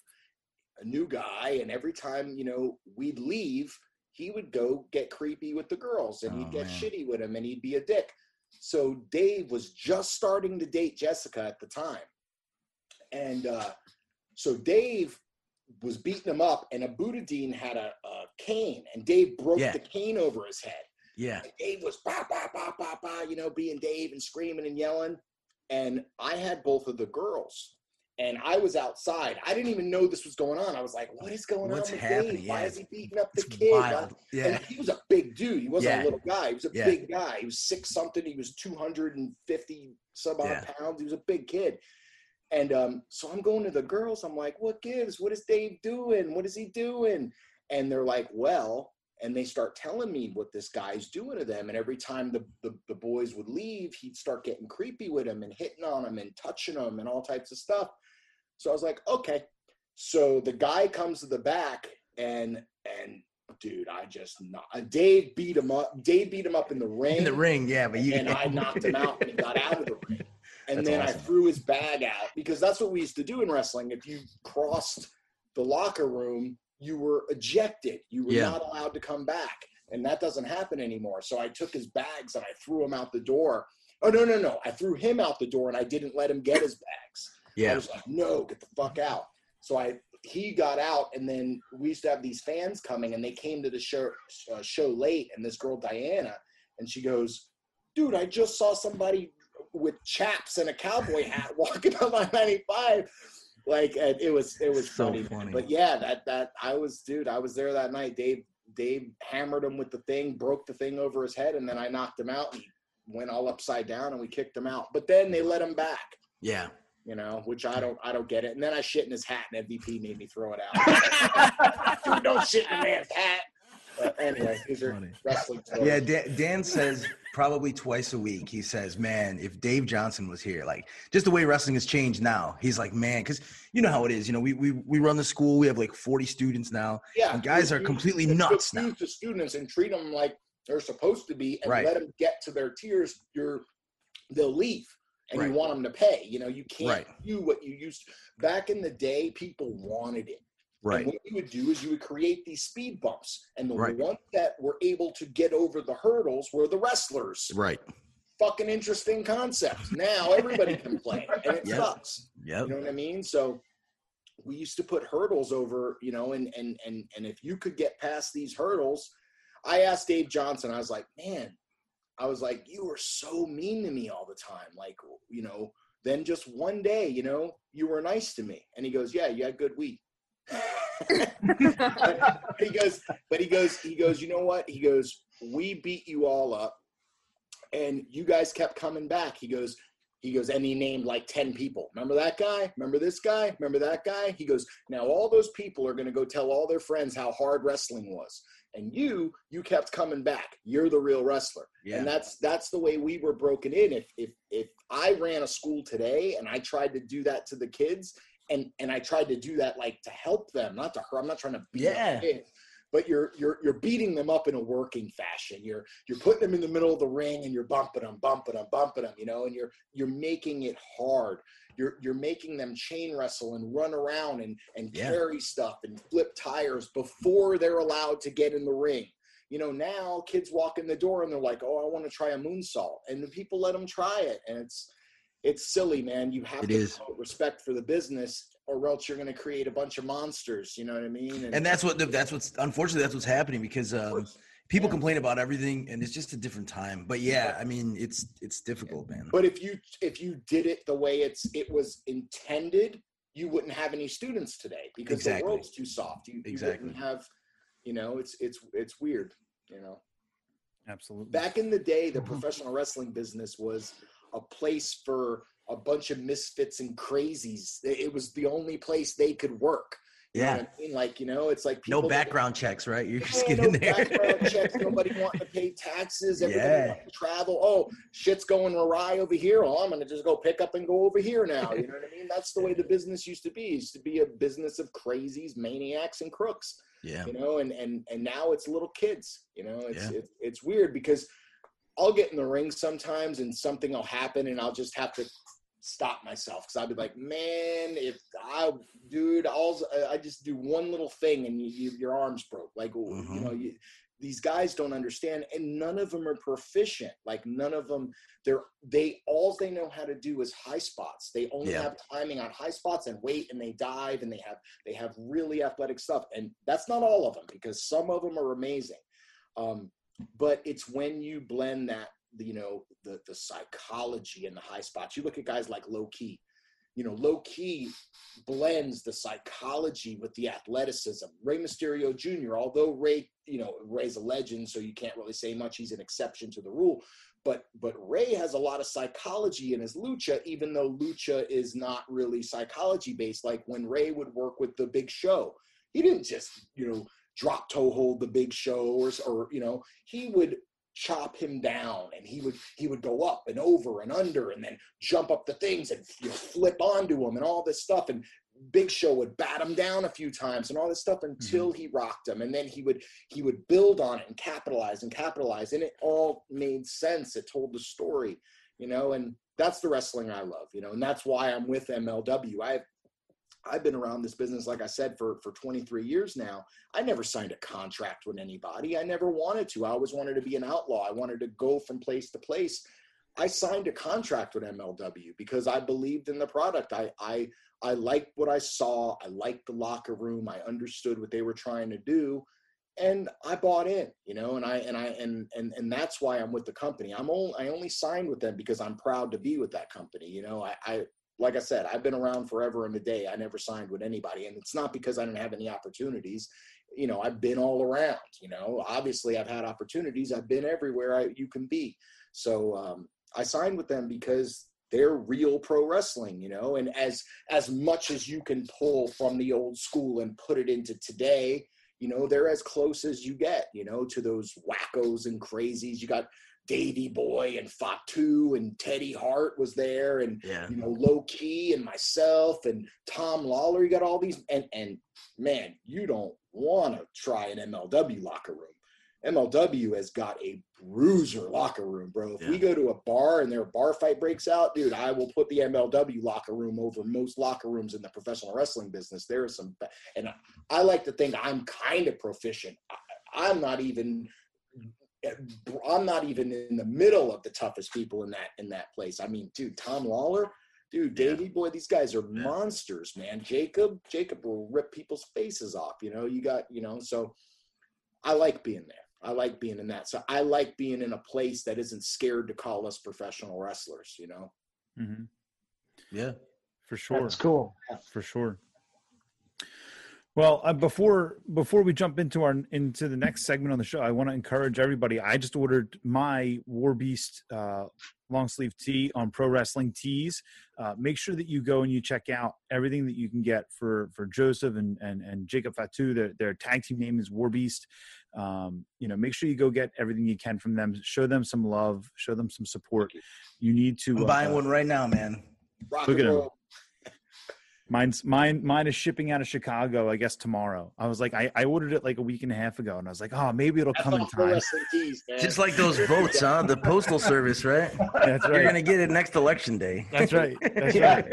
a new guy and every time you know we'd leave he would go get creepy with the girls and oh, he'd get man. shitty with them and he'd be a dick so Dave was just starting to date Jessica at the time. And uh, so Dave was beating him up, and Abudadein had a, a cane, and Dave broke yeah. the cane over his head. Yeah. And Dave was ba ba ba ba ba, you know, being Dave and screaming and yelling. And I had both of the girls and I was outside. I didn't even know this was going on. I was like, "What is going What's on with happening? Dave? Yeah. Why is he beating up the it's kid?" Wild. Yeah, and he was a big dude. He wasn't yeah. a little guy. He was a yeah. big guy. He was six something. He was two hundred and fifty some odd yeah. pounds. He was a big kid. And um, so I'm going to the girls. I'm like, "What gives? What is Dave doing? What is he doing?" And they're like, "Well, and they start telling me what this guy's doing to them. And every time the, the, the boys would leave, he'd start getting creepy with them and hitting on them and touching them and all types of stuff. So I was like, okay. So the guy comes to the back and and dude, I just not uh, Dave beat him up. Dave beat him up in the ring. In the ring, yeah, but you and I knocked him out and he got out of the ring. And that's then awesome. I threw his bag out because that's what we used to do in wrestling. If you crossed the locker room, you were ejected. You were yeah. not allowed to come back. And that doesn't happen anymore. So I took his bags and I threw him out the door. Oh no, no, no. I threw him out the door and I didn't let him get his bags. Yeah. I was like, no, get the fuck out. So I he got out and then we used to have these fans coming and they came to the show uh, show late and this girl Diana and she goes, dude, I just saw somebody with chaps and a cowboy hat walking on my 95 like it was it was so funny, funny. But yeah, that that I was dude, I was there that night. Dave Dave hammered him with the thing, broke the thing over his head, and then I knocked him out. He went all upside down, and we kicked him out. But then they let him back. Yeah. You know, which I don't, I don't get it. And then I shit in his hat, and MVP made me throw it out. dude, don't shit in a man's hat. But anyway, these are Funny. wrestling. Stories. Yeah, Dan, Dan says probably twice a week. He says, "Man, if Dave Johnson was here, like just the way wrestling has changed now, he's like, man, because you know how it is. You know, we we we run the school. We have like forty students now. Yeah, and guys are completely nuts now. The students and treat them like they're supposed to be, and right. let them get to their tiers. You're they'll leave." And right. you want them to pay. You know, you can't right. do what you used. To. Back in the day, people wanted it Right. And what you would do is you would create these speed bumps, and the right. ones that were able to get over the hurdles were the wrestlers. Right. Fucking interesting concept. Now everybody can play, and it yep. sucks. Yeah. You know what I mean? So we used to put hurdles over, you know, and and and and if you could get past these hurdles, I asked Dave Johnson. I was like, man, I was like, you were so mean to me all the time. Like, you know, then just one day, you know, you were nice to me. And he goes, yeah, you had good weed he goes, but he goes, he goes, you know what? He goes, we beat you all up and you guys kept coming back. He goes, he goes, and he named like 10 people. Remember that guy? Remember this guy? Remember that guy? He goes, now all those people are going to go tell all their friends how hard wrestling was. And you, you kept coming back. You're the real wrestler. Yeah. And that's that's the way we were broken in. If if if I ran a school today and I tried to do that to the kids and and I tried to do that like to help them, not to hurt. I'm not trying to beat yeah. But you're you're you're beating them up in a working fashion. You're you're putting them in the middle of the ring and you're bumping them, bumping them, bumping them, you know, and you're you're making it hard. You're you're making them chain wrestle and run around and and yeah. carry stuff and flip tires before they're allowed to get in the ring. You know, now kids walk in the door and they're like, "Oh, I want to try a moonsault," and the people let them try it, and it's it's silly, man. You have it to respect for the business, or else you're going to create a bunch of monsters. You know what I mean? And, and that's what that's what's unfortunately that's what's happening because um, people yeah. complain about everything, and it's just a different time. But yeah, I mean, it's it's difficult, man. But if you if you did it the way it's it was intended, you wouldn't have any students today because exactly. the world's too soft. You, exactly. you wouldn't have, you know, it's it's it's weird. You know. Absolutely. Back in the day, the professional wrestling business was a place for a bunch of misfits and crazies. It was the only place they could work. You yeah. I mean? Like, you know, it's like no background checks, right? You're just get no in there. background checks. Nobody wanting to pay taxes. Everybody yeah. to travel. Oh, shit's going awry over here. Oh, I'm going to just go pick up and go over here now. You know what I mean? That's the way the business used to be. It used to be a business of crazies, maniacs, and crooks. Yeah. You know, and and and now it's little kids. You know, it's yeah. it's, it's weird because – I'll get in the ring sometimes and something will happen and I'll just have to stop myself because I'd be like, man, if I, dude, I'll, I just do one little thing and you, you, your arms broke. Like, mm-hmm. you know, you, these guys don't understand and none of them are proficient. Like none of them, they're, they, all they know how to do is high spots. They only yeah. have timing on high spots and weight and they dive and they have, they have really athletic stuff. And that's not all of them because some of them are amazing. Um, but it's when you blend that you know the the psychology and the high spots you look at guys like Low Ki. you know Low Ki blends the psychology with the athleticism Rey Mysterio Jr. although Rey, you know Rey's a legend so you can't really say much he's an exception to the rule but but Rey has a lot of psychology in his lucha even though lucha is not really psychology based like when Rey would work with the big show he didn't just you know drop toe hold the big show or, or you know he would chop him down and he would he would go up and over and under and then jump up the things and you know, flip onto him and all this stuff. And big show would bat him down a few times and all this stuff until mm-hmm. he rocked him. And then he would he would build on it and capitalize and capitalize. And it all made sense. It told the story you know and that's the wrestling i love you know and that's why i'm with mlw i I've been around this business, like I said, for, for 23 years now. I never signed a contract with anybody. I never wanted to. I always wanted to be an outlaw. I wanted to go from place to place. I signed a contract with MLW because I believed in the product. I I I liked what I saw. I liked the locker room. I understood what they were trying to do, and I bought in. You know, and I and I and and and that's why I'm with the company. I'm only I only signed with them because I'm proud to be with that company. You know, I, I like I said, I've been around forever and a day. I never signed with anybody. And it's not because I didn't have any opportunities. You know, I've been all around, you know, obviously I've had opportunities. I've been everywhere I, you can be. So um, I signed with them because they're real pro wrestling, you know, and as, as much as you can pull from the old school and put it into today, you know, they're as close as you get, you know, to those wackos and crazies. You got Davey Boy and Fatu and Teddy Hart was there and yeah. you know Low Ki and myself and Tom Lawlor. You got all these and and man, you don't want to try an MLW locker room. MLW has got a bruiser locker room, bro. If yeah. we go to a bar and their bar fight breaks out, dude, I will put the MLW locker room over most locker rooms in the professional wrestling business. There is some, and I like to think I'm kind of proficient. I, I'm not even I'm not even in the middle of the toughest people in that in that place. I mean, dude, Tom Lawlor, dude, Davey yeah. boy, these guys are yeah. monsters, man. Jacob, Jacob will rip people's faces off. You know, you got, you know, so I like being there. I like being in that. So I like being in a place that isn't scared to call us professional wrestlers. You know. Mm-hmm. Yeah, for sure. That's cool. For sure. Well, uh, before before we jump into our into the next segment on the show, I want to encourage everybody. I just ordered my War Beast uh, long sleeve tee on Pro Wrestling Tees. Uh, make sure that you go and you check out everything that you can get for for Josef and and, and Jacob Fatu. Their their tag team name is War Beast. Um, you know, make sure you go get everything you can from them. Show them some love. Show them some support. You need to. I'm buying uh, one right now, man. Rock look at him. Mine's mine. Mine is shipping out of Chicago. I guess tomorrow. I was like, I, I ordered it like a week and a half ago, and I was like, oh, maybe it'll come in time. Just like those votes, huh? The postal service, right? That's right. You're gonna get it next election day. That's right. That's right.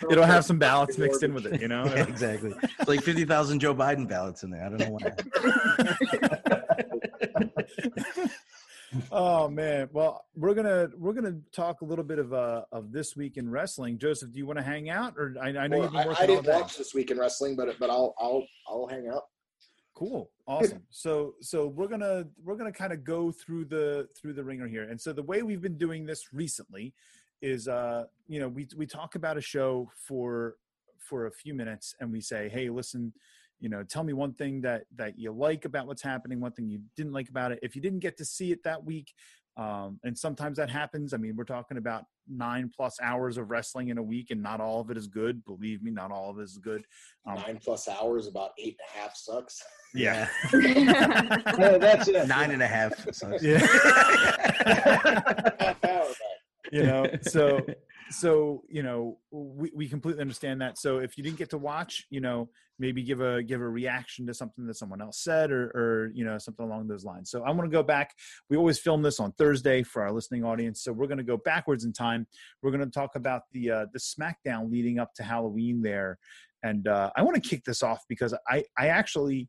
it'll have some ballots mixed in with it, you know. Yeah, exactly. It's like fifty thousand Joe Biden ballots in there. I don't know why oh man. Well we're gonna we're gonna talk a little bit of uh of this week in wrestling. Josef do you want to hang out? Or i, I know well, you've been working I, I didn't watch this week in wrestling but but i'll i'll i'll hang out. Cool. Awesome. So so we're gonna we're gonna kind of go through the through the ringer here. And so the way we've been doing this recently is uh you know we we talk about a show for for a few minutes and we say hey listen you know tell me one thing that that you like about what's happening one thing you didn't like about it. If you didn't get to see it that week um, and sometimes that happens i mean we're talking about nine plus hours of wrestling in a week and not all of it is good believe me not all of it is good. Um, nine plus hours about eight and a half sucks. Yeah, yeah. That's it. Nine and a half sucks. yeah you know? So so you know we, we completely understand that. So if you didn't get to watch you know maybe give a give a reaction to something that someone else said or or you know something along those lines. So i want to go back. We always film this on thursday for our listening audience. So we're going to go backwards in time. We're going to talk about the uh the smackdown leading up to halloween there. And uh i want to kick this off because i i actually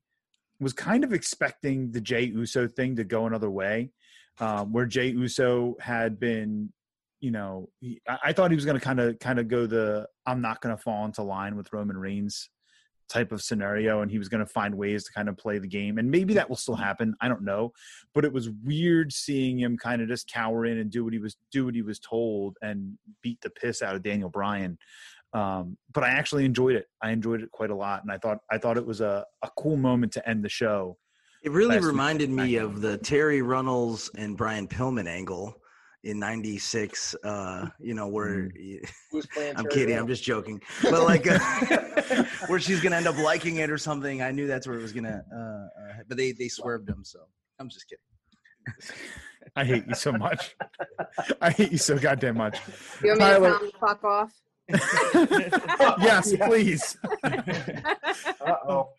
was kind of expecting the jey uso thing to go another way um, where Jey Uso had been you know, he, I, I, thought he was going to kind of kind of go the I'm not going to fall into line with Roman Reigns type of scenario, and he was going to find ways to kind of play the game, and maybe that will still happen. I don't know, but it was weird seeing him kind of just cower in and do what he was do what he was told and beat the piss out of Daniel Bryan. Um, but I actually enjoyed it. I enjoyed it quite a lot, and I thought I thought it was a, a cool moment to end the show. It really reminded me of the Terri Runnels and Brian Pillman angle in 96 uh you know where mm. i'm kidding i'm just joking. But like uh, where she's gonna end up liking it or something i knew that's where it was gonna uh, uh but they they swerved them so i'm just kidding. I hate you so much. I hate you so goddamn much. You want Tyler, me to fuck off? Yes please. Uh-oh.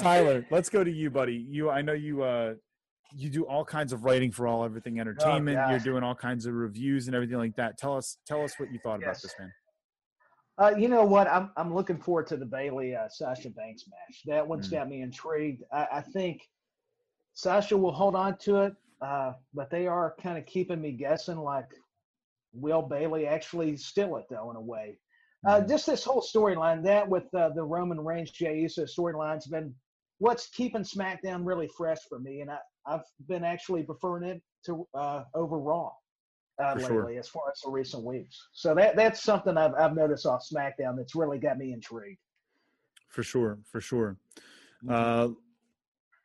Tyler, let's go to you, buddy. You, I know you. uh you do all kinds of writing for all everything oh, entertainment. Oh, You're doing all kinds of reviews and everything like that. Tell us, tell us what you thought yes. about this, man. Uh, you know what? I'm I'm looking forward to the Bayley uh, Sasha Banks match. That one's mm. got me intrigued. I, I, think Sasha will hold on to it, uh, but they are kind of keeping me guessing. Like, will Bayley actually steal it though? In a way, mm. just this whole storyline that with uh, the Roman Reigns Jey Uso storyline's been what's keeping SmackDown really fresh for me, and I, I've been actually preferring it to uh, over Raw uh, lately, sure. as far as the recent weeks. So that that's something I've I've noticed off SmackDown that's really got me intrigued. For sure, for sure. Mm-hmm. Uh,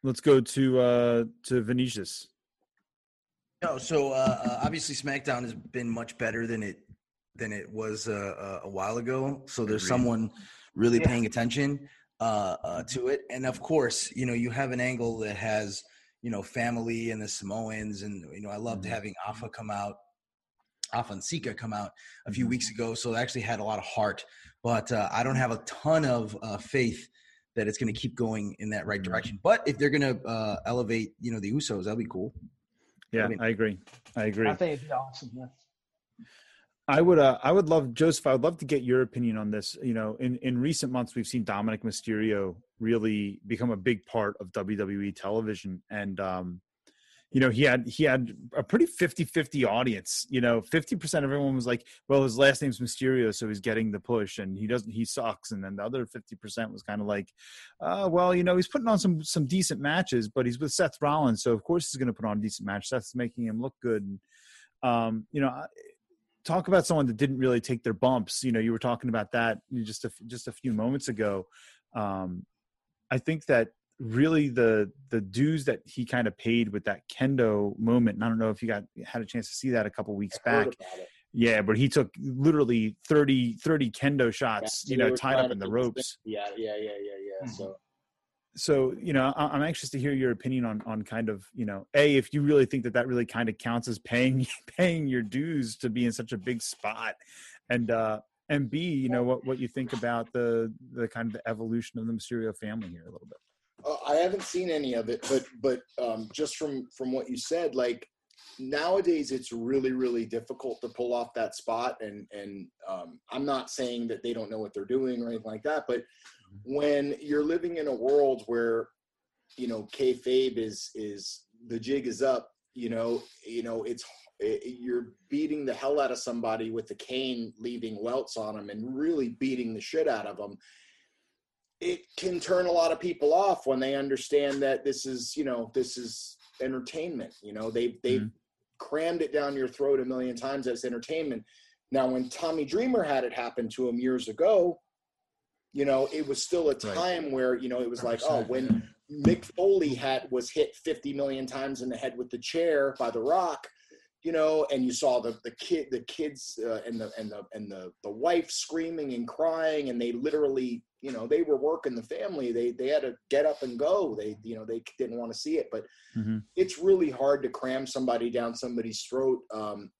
let's go to uh, to Vinicious. No, so uh, uh, obviously SmackDown has been much better than it than it was uh, a while ago. So there's someone really yeah. paying attention uh, uh, to it. And of course, you know, you have an angle that has, you know, family and the Samoans. And, you know, I loved mm-hmm. having Afa come out, Afa and Sika come out a few mm-hmm. weeks ago. So it actually had a lot of heart. But uh, I don't have a ton of uh, faith that it's going to keep going in that right mm-hmm. direction. But if they're going to uh, elevate, you know, the Usos, that'll be cool. Yeah, I, mean, I agree. I agree. I think it'd be awesome. Yeah. I would, uh, I would love Josef. I would love to get your opinion on this. You know, in in recent months, we've seen Dominik Mysterio really become a big part of WWE television, and um, you know, he had he had a pretty 50-50 audience. You know, fifty percent of everyone was like, "Well, his last name's Mysterio, so he's getting the push, and he doesn't, he sucks." And then the other fifty percent was kind of like, uh, "Well, you know, he's putting on some some decent matches, but he's with Seth Rollins, so of course he's going to put on a decent match. Seth's making him look good." And, um, you know talk about someone that didn't really take their bumps. You know, you were talking about that just a, just a few moments ago. Um, I think that really the the dues that he kind of paid with that kendo moment. And I don't know if you got had a chance to see that a couple weeks back. Yeah, but he took literally 30, 30 kendo shots, yeah, you know, tied up in the ropes. Yeah, yeah, yeah, yeah, yeah. Mm-hmm. So so you know i'm anxious to hear your opinion on on kind of you know a if you really think that that really kind of counts as paying paying your dues to be in such a big spot. And uh and b you know what what you think about the the kind of the evolution of the mysterio family here a little bit. Uh, i haven't seen any of it but but um just from from what you said like nowadays it's really really difficult to pull off that spot and and um, i'm not saying that they don't know what they're doing or anything like that but when you're living in a world where you know kayfabe is is the jig is up you know you know it's it, you're beating the hell out of somebody with the cane leaving welts on them and really beating the shit out of them it can turn a lot of people off when they understand that this is you know this is entertainment you know they they've mm-hmm. crammed it down your throat a million times as entertainment now when tommy dreamer had it happen to him years ago you know, it was still a time right. where, you know, it was like, oh, when Mick Foley had was hit 50 million times in the head with the chair by The Rock, you know, and you saw the the kid, the kids, uh, and the and the and the the wife screaming and crying, and they literally, you know, they were working the family. They they had to get up and go. They you know they didn't want to see it, but mm-hmm. it's really hard to cram somebody down somebody's throat. Um,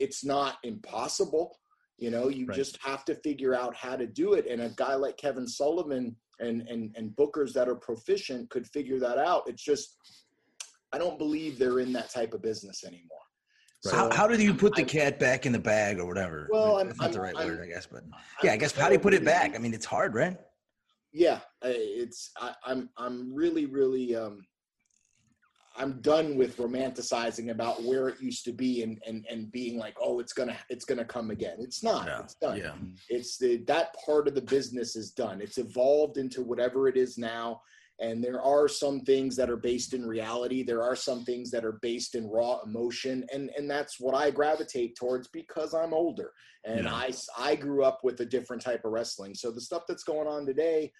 it's not impossible you know, you right. just have to figure out how to do it. And a guy like Kevin Sullivan and and and bookers that are proficient could figure that out. It's just I don't believe they're in that type of business anymore. So, how, how do you put the cat back in the bag or whatever? Well, that's not I'm, the right I'm, word, I guess, but yeah, I guess how do you put it back? I mean, it's hard, right? Yeah, it's I, I'm I'm really really um I'm done with romanticizing about where it used to be and and and being like, oh, it's gonna it's gonna come again. It's not. It's done. Yeah. It's the that part of the business is done. It's evolved into whatever it is now. And there are some things that are based in reality. There are some things that are based in raw emotion, and and that's what I gravitate towards because I'm older and yeah. I I grew up with a different type of wrestling. So the stuff that's going on today,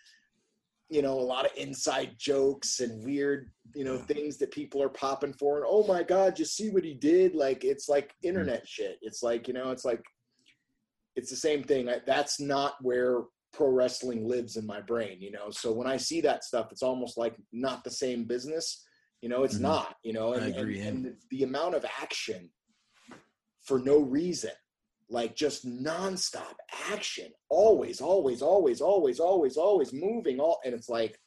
you know, a lot of inside jokes and weird, you know, things that people are popping for. And oh my God, you see what he did? Like it's like hmm. internet shit. It's like, you know, it's like it's the same thing. I, that's not where pro wrestling lives in my brain, you know. So when I see that stuff, it's almost like not the same business. You know, it's mm-hmm. not, you know, and, and, and the, the amount of action for no reason like just nonstop action, always, always, always, always, always, always moving. All and it's like,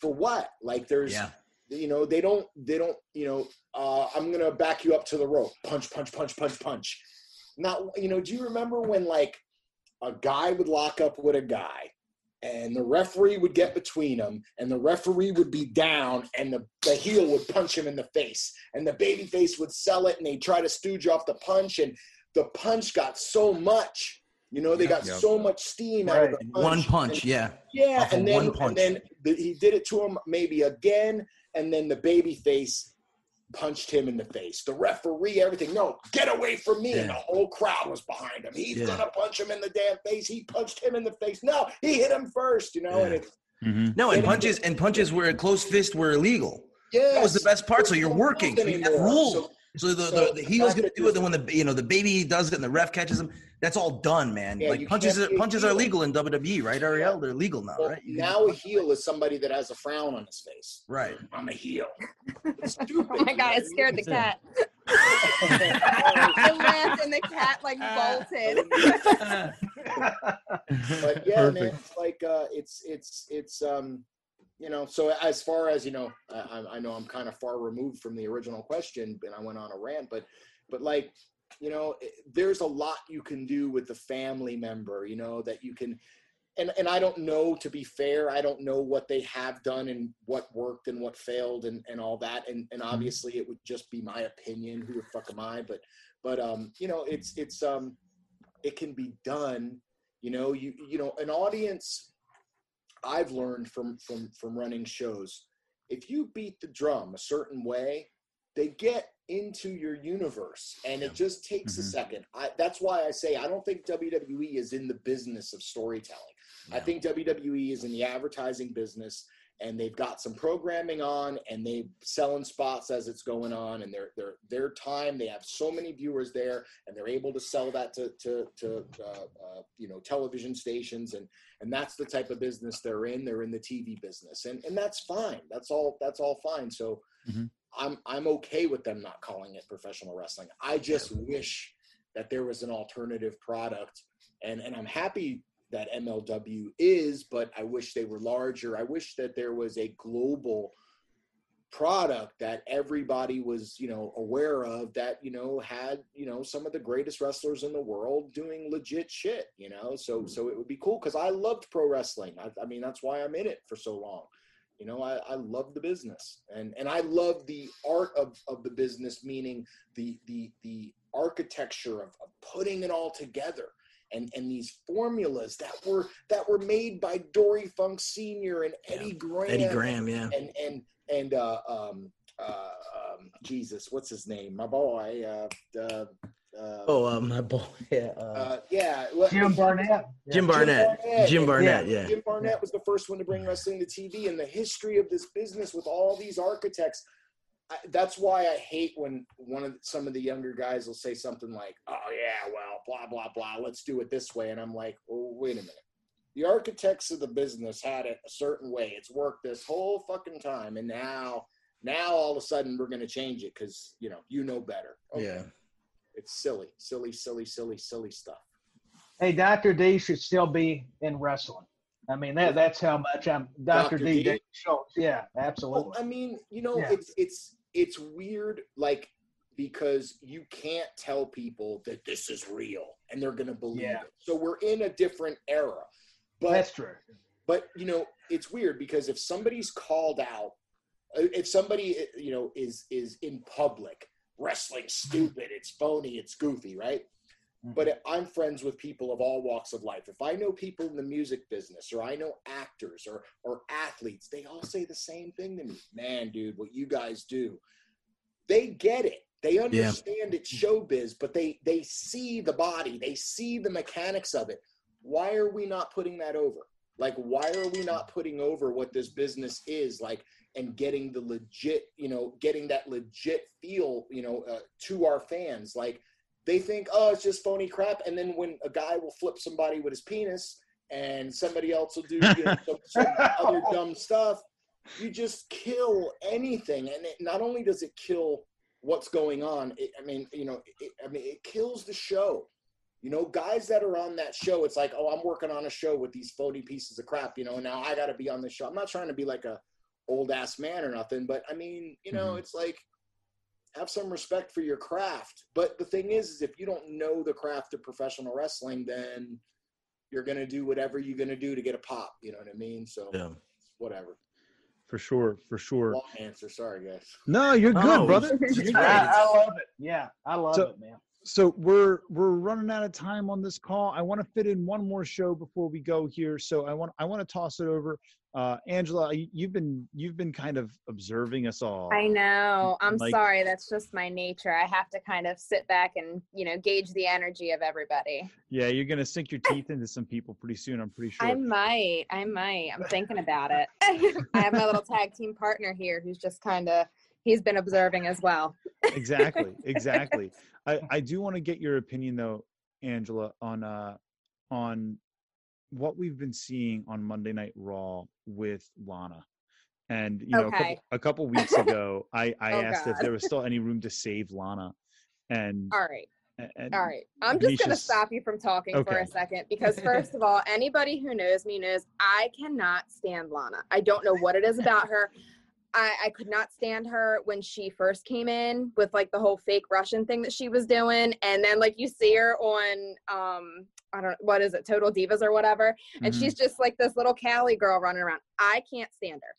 for what? Like there's, yeah. you know, they don't, they don't, you know, uh, I'm gonna back you up to the rope, punch, punch, punch, punch, punch. Not, you know, do you remember when like a guy would lock up with a guy? And the referee would get between them, and the referee would be down, and the, the heel would punch him in the face, and the baby face would sell it, and they'd try to stooge off the punch, and the punch got so much. You know, they got yep. so much steam right. out of the punch. One punch, and, yeah. Yeah, and then, and then the, he did it to him maybe again, and then the baby face punched him in the face. The referee, everything. No, get away from me. Yeah. And the whole crowd was behind him. He's yeah. gonna punch him in the damn face. He punched him in the face. No, he hit him first, you know, yeah. and it's mm-hmm. no, and punches and punches were a close fist were illegal. Yeah, that was the best part. So you're working. So you have rules. So, so the, so the, the heel's gonna do it. Then when the you know the baby does it and the ref catches him, that's all done, man. Yeah, like punches are, punches are legal in WWE, right? Ariel, they're legal now, well, right? You now a heel is somebody that has a frown on his face. Right. I'm a heel. oh my god, it scared the cat. it laughed and the cat like bolted. but yeah, Perfect. man, it's like uh, it's it's it's um you know, so as far as you know, I, I know I'm kind of far removed from the original question, and I went on a rant, but but like you know, there's a lot you can do with the family member, you know, that you can. And, and I don't know, to be fair, I don't know what they have done and what worked and what failed and, and all that. And, and mm-hmm. obviously it would just be my opinion. Who the fuck am I? But, but, um, you know, it's, it's, um, it can be done, you know, you, you know, an audience I've learned from from from running shows, if you beat the drum a certain way, they get into your universe and it just takes mm-hmm. a second. I, that's why I say I don't think WWE is in the business of storytelling. I think WWE is in the advertising business and they've got some programming on and they selling spots as it's going on and their their their time they have so many viewers there and they're able to sell that to to, to uh, uh, you know television stations and and that's the type of business they're in. They're in the TV business and and that's fine. That's all that's all fine. So mm-hmm. I'm I'm okay with them not calling it professional wrestling. I just wish that there was an alternative product and and I'm happy that MLW is, but I wish they were larger. I wish that there was a global product that everybody was, you know, aware of that, you know, had, you know, some of the greatest wrestlers in the world doing legit shit, you know. So hmm. so it would be cool cuz I loved pro wrestling. I, I, mean, that's why I'm in it for so long. You know, I, I love the business. And and I love the art of of the business meaning the the the architecture of, of putting it all together and and these formulas that were that were made by Dory Funk Senior and Eddie yeah. Graham. Eddie Graham, yeah. And and and uh, um, uh, um, Jesus, what's his name? My boy. Uh, uh, uh, oh, um, my boy. Yeah. Uh, uh, yeah. Jim Barnett. Jim Barnett. Jim Barnett. Jim Barnett. Yeah. Jim Barnett was the first one to bring wrestling to TV, and the history of this business with all these architects that's why I hate when one of the, some of the younger guys will say something like, "Oh yeah, well, blah blah blah, let's do it this way," and I'm like, "Well, wait a minute. The architects of the business had it a certain way. It's worked this whole fucking time, and now, now all of a sudden we're going to change it because you know you know better." Okay. Yeah, it's silly, silly, silly, silly, silly stuff. Hey, Doctor D should still be in wrestling. I mean that that's how much I'm Dr. Dr. D. D. Schultz. Yeah, absolutely. Well, I mean, you know, yeah. it's it's it's weird like because you can't tell people that this is real and they're going to believe yeah. it. So we're in a different era. But That's true. But you know, it's weird because if somebody's called out uh, if somebody uh, you know is is in public wrestling stupid, it's phony, it's goofy, right? Mm-hmm. But I'm friends with people of all walks of life. If I know people in the music business or I know actors or or athletes, they all say the same thing to me. Man, dude, what you guys do. They get it. They understand yeah. it's showbiz, but they they see the body, they see the mechanics of it. Why are we not putting that over? Like, why are we not putting over what this business is like and getting the legit, you know, getting that legit feel, you know, uh, to our fans? Like, they think, oh, it's just phony crap. And then when a guy will flip somebody with his penis and somebody else will do you know, some, some other dumb stuff, you just kill anything. And it, not only does it kill what's going on, it, I mean, you know, it, I mean, it kills the show. You know, guys that are on that show, it's like, oh, I'm working on a show with these phony pieces of crap. You know, now I got to be on the show. I'm not trying to be like a old ass man or nothing, but I mean, you know, mm-hmm. it's like have some respect for your craft. But the thing is, is if you don't know the craft of professional wrestling, then you're gonna do whatever you're gonna do to get a pop. You know what I mean? So yeah. whatever. For sure, for sure. Long answer. Sorry, guys. No, you're good, oh, brother. I, I, love it. Yeah, I love so, it, man so we're we're running out of time on this call. I want to fit in one more show before we go here. So I want I want to toss it over. Uh, Angela, you've been you've been kind of observing us all. I know. I'm like, sorry. That's just my nature. I have to kind of sit back and you know gauge the energy of everybody. Yeah, you're gonna sink your teeth into some people pretty soon. I'm pretty sure. I might. I might. I'm thinking about it. I have my little tag team partner here who's just kind of he's been observing as well. exactly. Exactly. I, I do want to get your opinion though, Angela, on uh on what we've been seeing on Monday Night Raw with Lana. And you know, okay. a, couple, a couple weeks ago, I, I oh, asked God. if there was still any room to save Lana. And all right. And all right. I'm just going to stop you from talking okay. for a second because, first of all, anybody who knows me knows I cannot stand Lana. I don't know what it is about her. I, I could not stand her when she first came in with like the whole fake Russian thing that she was doing. And then like you see her on um I don't what is it, Total Divas or whatever. And mm-hmm. she's just like this little Cali girl running around. I can't stand her.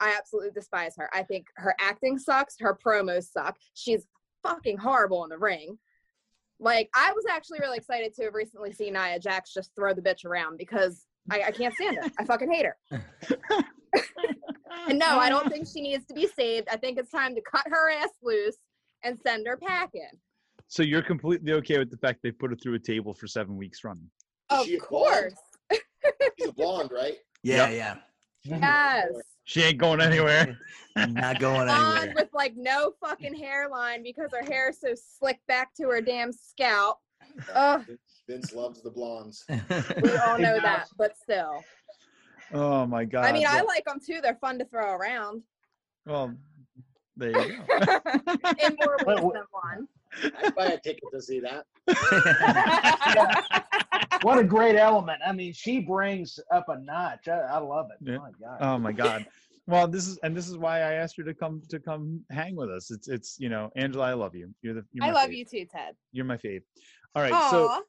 I absolutely despise her. I think her acting sucks, her promos suck. She's fucking horrible in the ring. Like I was actually really excited to have recently seen Nia Jax just throw the bitch around because I, I can't stand her. I fucking hate her. and no, I don't think she needs to be saved. I think it's time to cut her ass loose and send her packing. So you're completely okay with the fact they put her through a table for seven weeks running? Of course. She's a blonde, right? Yeah, yep. yeah. Yes. She ain't going anywhere. Not going anywhere. with like no fucking hairline because her hair is so slick back to her damn scalp. Ugh. Vince loves the blondes. We all know that, but still. Oh my god! I mean, I like them too. They're fun to throw around. Well, there you go. In more ways than one. I'd buy a ticket to see that. what a great element! I mean, she brings up a notch. I, I love it. Yeah. My god. oh my god! Well, this is and this is why I asked her to come to come hang with us. It's it's you know, Angela, I love you. You're the. You're I love fave. you too, Ted. You're my fave. All right, Aww. so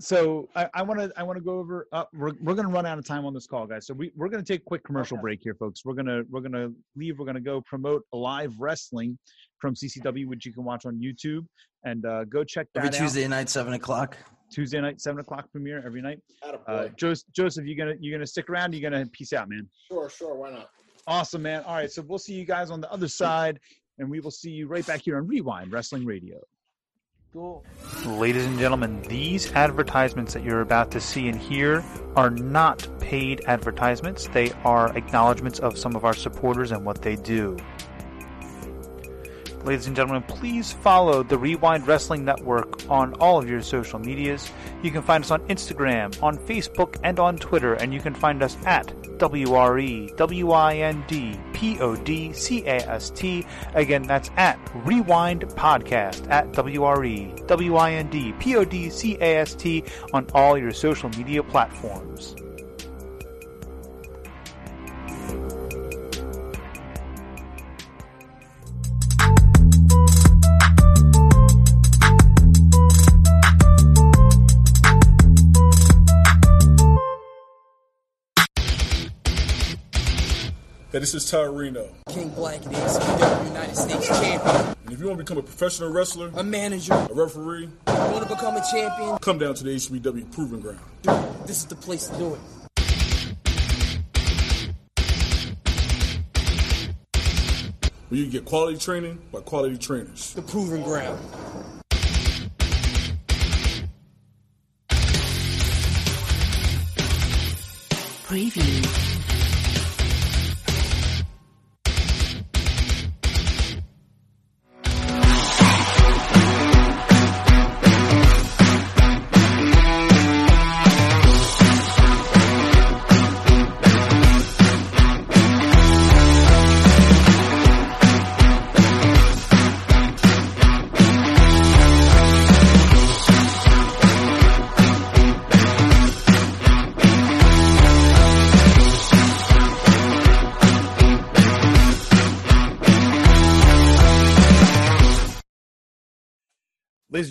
so I want to I want to go over. Uh, we're we're gonna run out of time on this call, guys. So we we're gonna take a quick commercial okay. break here, folks. We're gonna we're gonna leave. We're gonna go promote live wrestling from CCW, which you can watch on YouTube, and uh, go check that every Tuesday night, seven o'clock. Tuesday night, seven o'clock premiere every night. Uh, Josef, Josef, you gonna you gonna stick around? You gonna peace out, man? Sure, sure. Why not? Awesome, man. All right, so we'll see you guys on the other side, and we will see you right back here on Wre-Wind Wrestling Radio. Ladies and gentlemen, these advertisements that you're about to see and hear are not paid advertisements. They are acknowledgments of some of our supporters and what they do. Ladies and gentlemen, please follow the Wre-Wind Wrestling Network on all of your social medias. You can find us on Instagram, on Facebook, and on Twitter, and you can find us at W-R-E-W-I-N-D-P-O-D-C-A-S-T. Again, that's at Rewind Podcast at W-R-E-W-I-N-D-P-O-D-C-A-S-T on all your social media platforms. This is Tyreno. King Blanket is the United States champion. And if you want to become a professional wrestler, a manager, a referee, you want to become a champion, come down to the HBW Proving Ground. Dude, this is the place to do it. Where you get quality training by quality trainers. The Proving Ground. Preview.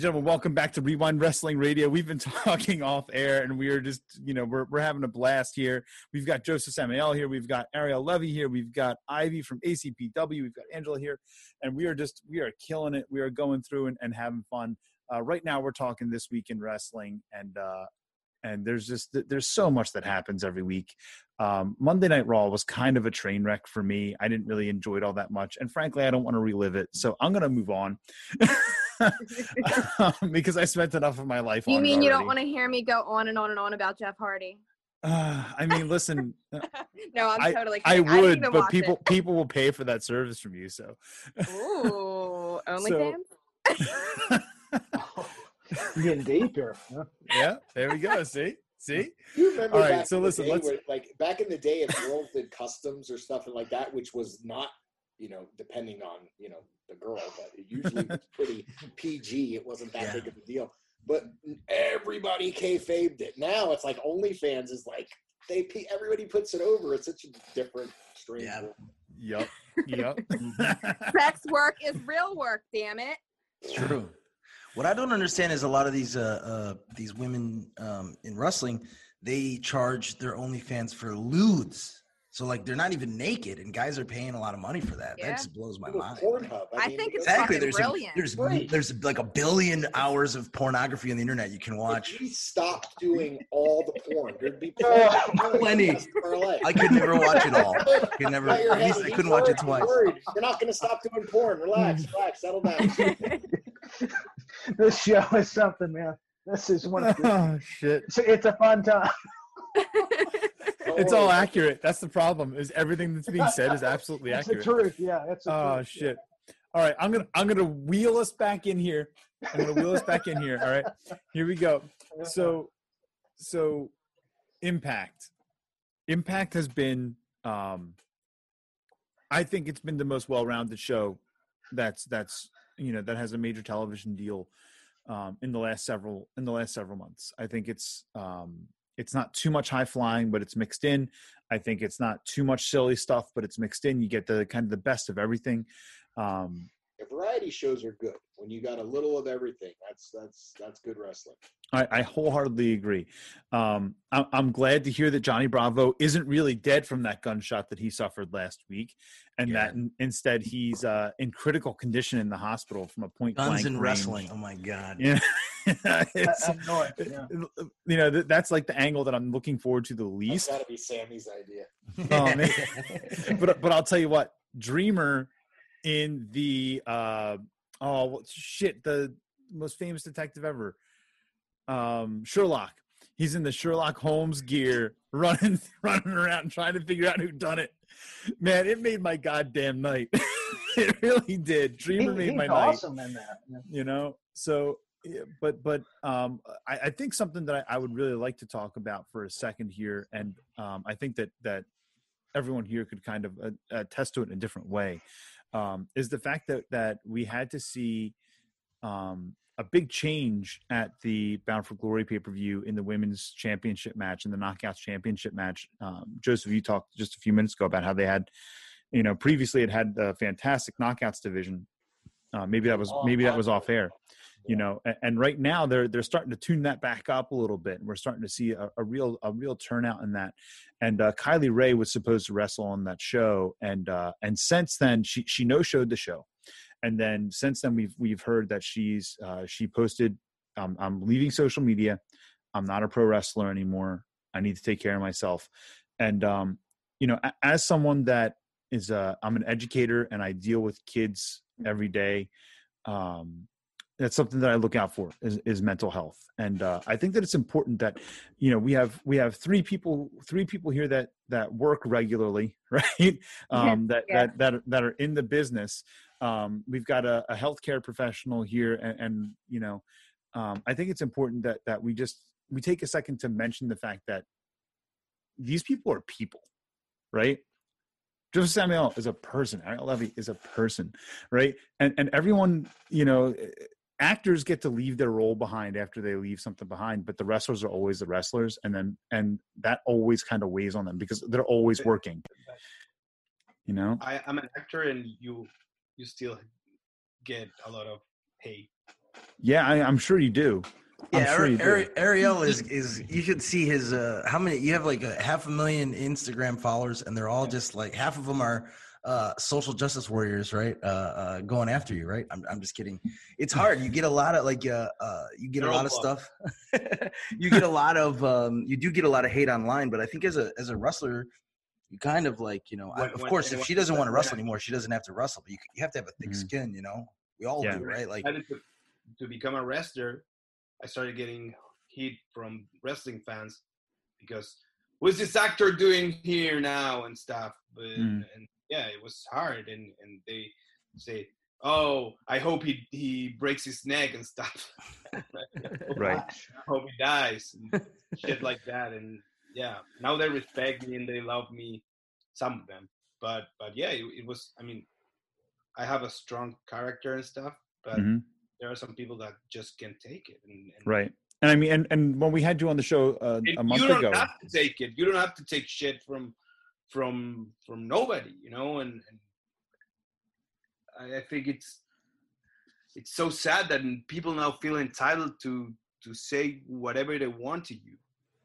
Gentlemen, welcome back to Wre-Wind Wrestling Radio. We've been talking off air and we are just, you know, we're, we're having a blast here. We've got Josef Samael here. We've got Ariel Levy here. We've got Ivy from ACPW. We've got Angela here. And we are just, we are killing it. We are going through and, and having fun. Uh, right now, we're talking this week in wrestling and, uh, and there's just there's so much that happens every week. Um, Monday Night Raw was kind of a train wreck for me. I didn't really enjoy it all that much, and frankly, I don't want to relive it. So I'm gonna move on. because I spent enough of my life. You mean you don't want to hear me go on and on and on about Jeff Hardy? Uh, I mean, listen. Uh, no, I'm I, totally. Kidding. I would, I but people it. people will pay for that service from you. So. Ooh, OnlyFans. So, getting deep here. Yeah, there we go. See, see. You remember All right, so listen, let's where, like back in the day, if girls did customs or stuff like that, which was not you know, depending on you know the girl, but it usually was pretty PG. It wasn't that yeah. big of a deal. But everybody kayfabed it. Now it's like OnlyFans is like they everybody puts it over. It's such a different strange. Yeah. Yep. Yep. Sex work is real work. Damn it. It's true. What I don't understand is a lot of these uh, uh these women um, in wrestling, they charge their OnlyFans for lewds. So like they're not even naked, and guys are paying a lot of money for that. Yeah. That just blows my mind. Pornhub. I, I mean, think exactly. There's a, there's right. there's like a billion hours of pornography on the internet you can watch. If we stopped doing all the porn, there'd be oh, plenty. I could never watch it all. I could never. At least I couldn't watch it twice. You're not going to stop doing porn. Relax, relax, settle down. this show is something, man. This is one of the, oh shit. It's, it's a fun time it's all accurate. That's the problem. Is everything that's being said is absolutely that's accurate. the truth. Yeah, that's the oh truth. shit. All right, I'm gonna I'm gonna wheel us back in here. I'm gonna wheel us back in here. All right, here we go. So, so, impact. Impact has been. Um, I think it's been the most well-rounded show. That's that's you know that has a major television deal um, in the last several in the last several months. I think it's um, it's not too much high flying, but it's mixed in. I think it's not too much silly stuff, but it's mixed in. You get the kind of the best of everything. Um, variety shows are good when you got a little of everything. That's that's that's good wrestling. I, I wholeheartedly agree. Um, I, I'm glad to hear that Johnny Bravo isn't really dead from that gunshot that he suffered last week, and yeah. that in, instead he's uh, in critical condition in the hospital from a point Guns blank and range. wrestling. Oh my god! Yeah, it's, yeah. you know that's like the angle that I'm looking forward to the least. That's got to be Sami's idea. um, but but I'll tell you what, Dreamer in the uh, oh shit the most famous detective ever um, Sherlock. He's in the Sherlock Holmes gear, running running around trying to figure out who done it. Man, it made my goddamn night. it really did. Dreamer he, made my awesome night. in that. You know, so but but um, I, I, think something that I, I, would really like to talk about for a second here, and um, I think that that everyone here could kind of uh, attest to it in a different way, um, is the fact that that we had to see um, a big change at the Bound for Glory pay per view in the women's championship match and the Knockouts championship match. Um, Joseph, you talked just a few minutes ago about how they had, you know, previously it had a fantastic Knockouts division. Uh, maybe that was maybe that was off air, you know. And, right now they're they're starting to tune that back up a little bit, and we're starting to see a, a real a real turnout in that. And uh, Kylie Rae was supposed to wrestle on that show, and uh, and since then she she no showed the show. And then since then we've we've heard that she's uh, she posted um, i'm leaving social media. I'm not a pro wrestler anymore. I need to take care of myself. And um, you know as someone that is a i'm an educator and i deal with kids every day um, that's something that I look out for is, is mental health, and uh, I think that it's important that you know we have we have three people three people here that that work regularly, right? Um, that yeah. that that that are in the business. Um, we've got a, a healthcare professional here, and, and you know, um, I think it's important that that we just we take a second to mention the fact that these people are people, right? Josef Samael is a person. Ariel Levy is a person, right? And and everyone, you know, actors get to leave their role behind after they leave something behind, but the wrestlers are always the wrestlers, and then and that always kind of weighs on them because they're always working. You know, I, I'm an actor, and you you still get a lot of hate. Yeah, I, am sure you do. Yeah, sure Ari- Ariel is is you should see his uh how many you have like a half a million Instagram followers and they're all just like half of them are uh, social justice warriors, right? Uh, uh, going after you, right? I'm, I'm just kidding. It's hard. You get a lot of like, uh, uh, you get a lot of stuff. you get a lot of, um, you do get a lot of hate online, but I think as a as a wrestler, you kind of like, you know, when, I, of when, course, if she doesn't want to wrestle anymore, she doesn't have to wrestle. But you you have to have a thick mm-hmm. skin, you know. We all yeah. do, right? Like to, to become a wrestler, I started getting heat from wrestling fans because what's this actor doing here now and stuff. But, mm. And yeah, it was hard, and and they say, "Oh, I hope he he breaks his neck and stuff." right. I hope he dies, and shit like that, and yeah, now they respect me and they love me, some of them, but but yeah, it, it was. I mean, I have a strong character and stuff, but mm-hmm. there are some people that just can't take it. And, and right. And I mean, and, and when we had you on the show uh, a month ago, you don't have to take it. You don't have to take shit from from from nobody, you know. And, and I, I think it's it's so sad that people now feel entitled to to say whatever they want to you,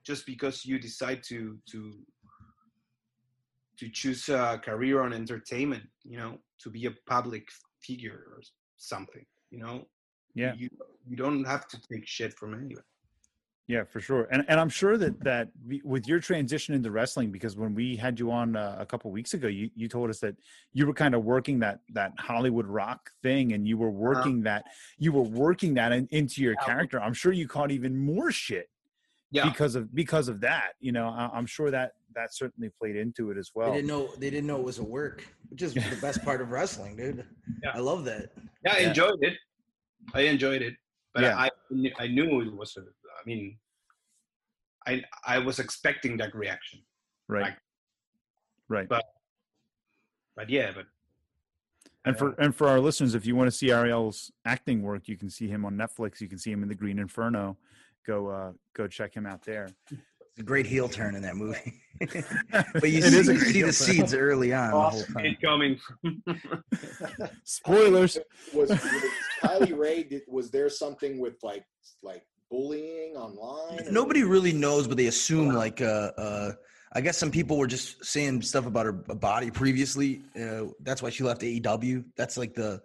just because you decide to to to choose a career on entertainment, you know, to be a public figure or something, you know. Yeah. You you don't have to take shit from anyone. Yeah, for sure. And and I'm sure that that with your transition into wrestling, because when we had you on uh, a couple weeks ago, you you told us that you were kind of working that that Hollywood rock thing, and you were uh-huh. working that you were working that in, into your character. I'm sure you caught even more shit. Yeah. Because of because of that, you know, I, I'm sure that that certainly played into it as well. They didn't know they didn't know it was a work, which is the best part of wrestling, dude. Yeah. I love that. Yeah, I enjoyed it. I enjoyed it, but yeah. I I knew it was a I mean, I I was expecting that reaction. Right. Like, right. But but yeah, but and for and for our listeners, if you want to see Ariel's acting work, you can see him on Netflix. You can see him in The Green Inferno. Go uh, go check him out there. It's a great heel turn in that movie. but you see, you see the seeds early on. Awesome. The coming. Spoilers. Was, was Kylie Rae? Did, was there something with like like bullying online? Nobody really knows, but they assume like uh, uh, I guess some people were just saying stuff about her body previously. Uh, that's why she left AEW. That's like the,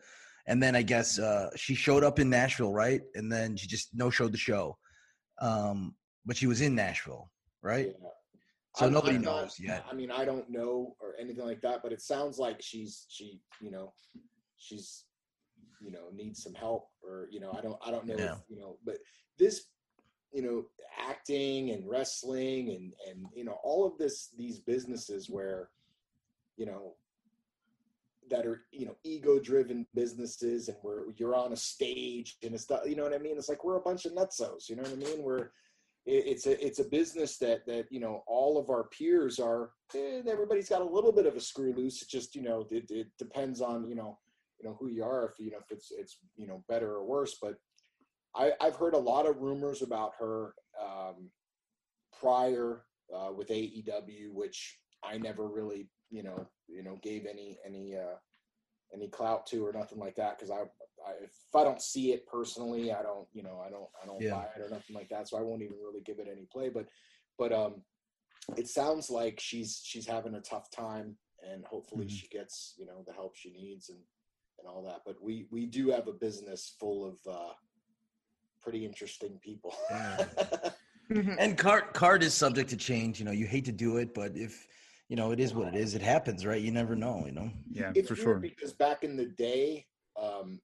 and then I guess uh, she showed up in Nashville, right? And then she just no showed the show, um, but she was in Nashville, right? Yeah. So I'm, nobody I'm knows not, yet. I mean, I don't know or anything like that, but it sounds like she's she, you know, she's you know needs some help or you know I don't I don't know yeah. if, you know, but this you know acting and wrestling and and you know all of this these businesses where you know that are you know ego driven businesses and where you're on a stage and it's you know what i mean it's like we're a bunch of nutsos you know what i mean we're it's a it's a business that that you know all of our peers are eh, everybody's got a little bit of a screw loose it just you know it, it depends on you know you know who you are if you know if it's it's you know better or worse but I, I've heard a lot of rumors about her um, prior uh, with AEW, which I never really, you know, you know, gave any any uh, any clout to or nothing like that because I, I, if I don't see it personally, I don't, you know, I don't I don't yeah. buy it or nothing like that, so I won't even really give it any play. But but um, it sounds like she's she's having a tough time, and hopefully mm-hmm. she gets you know the help she needs and and all that. But we we do have a business full of uh, pretty interesting people. And card card is subject to change. You know, you hate to do it, but if you know, it is what it is. It happens, right? You never know. You know. Yeah, it's for sure. Because back in the day, um,